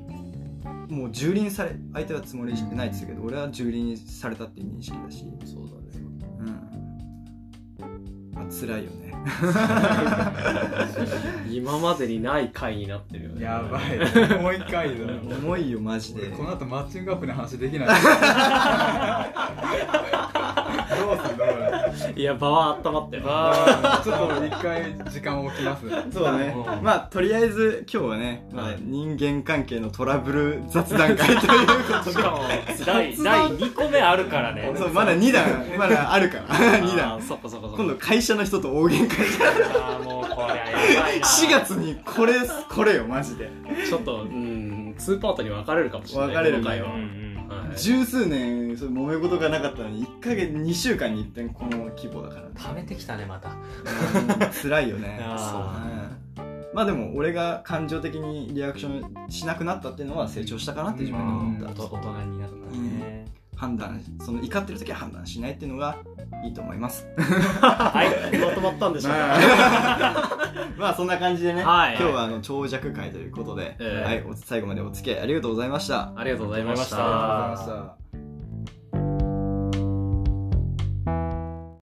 Speaker 1: もう蹂躙され相手はつもりないですけど俺は蹂躙されたっていう認識だし。
Speaker 2: そうだ
Speaker 1: 辛いよね。
Speaker 2: 今までにない回になってるよね。
Speaker 3: やばい。もう一回だ。
Speaker 1: 重いよマジで。
Speaker 3: 俺この後マッチングアプリの話できない。どうすんだ俺
Speaker 2: いや場は温まったよ。
Speaker 3: あーちょっと一回時間を置きます。
Speaker 1: そうだね。
Speaker 4: うん。
Speaker 1: まあとりあえず今日はね、まあ、人間関係のトラブル雑談会ということで。
Speaker 4: しかも第第2個目あるからね。
Speaker 1: そうまだ2段まだあるから。2
Speaker 2: あ
Speaker 1: 段。
Speaker 2: ーそっかそっかそっか。
Speaker 1: 今度会社の人と大喧嘩して
Speaker 4: あーもうこりゃやばいな。
Speaker 1: 4月にこれこれよマジで。
Speaker 2: ちょっとうん2パートに分かれるかもしれない
Speaker 1: 分かれる
Speaker 2: この回は、
Speaker 4: うん
Speaker 1: 十数年そう揉め事がなかったのに1ヶ月2週間に一遍この規模だからね。
Speaker 4: 溜めてきたねまた。
Speaker 1: うん辛いよね。
Speaker 4: あ
Speaker 1: うんまあでも俺が感情的にリアクションしなくなったっていうのは成長したかなって自分で思った、
Speaker 4: 大人になったね
Speaker 1: 判断その怒ってる時は判断しないっていうのがいいと思います。
Speaker 2: はいまとまったんでしょうか。
Speaker 1: まあそんな感じでね、
Speaker 2: はい。
Speaker 1: 今日はあの長尺会ということで、
Speaker 2: ええ。
Speaker 1: はい、お最後までお付き合いありがとうございました。
Speaker 2: ありがとうございました。
Speaker 3: ありがとうございました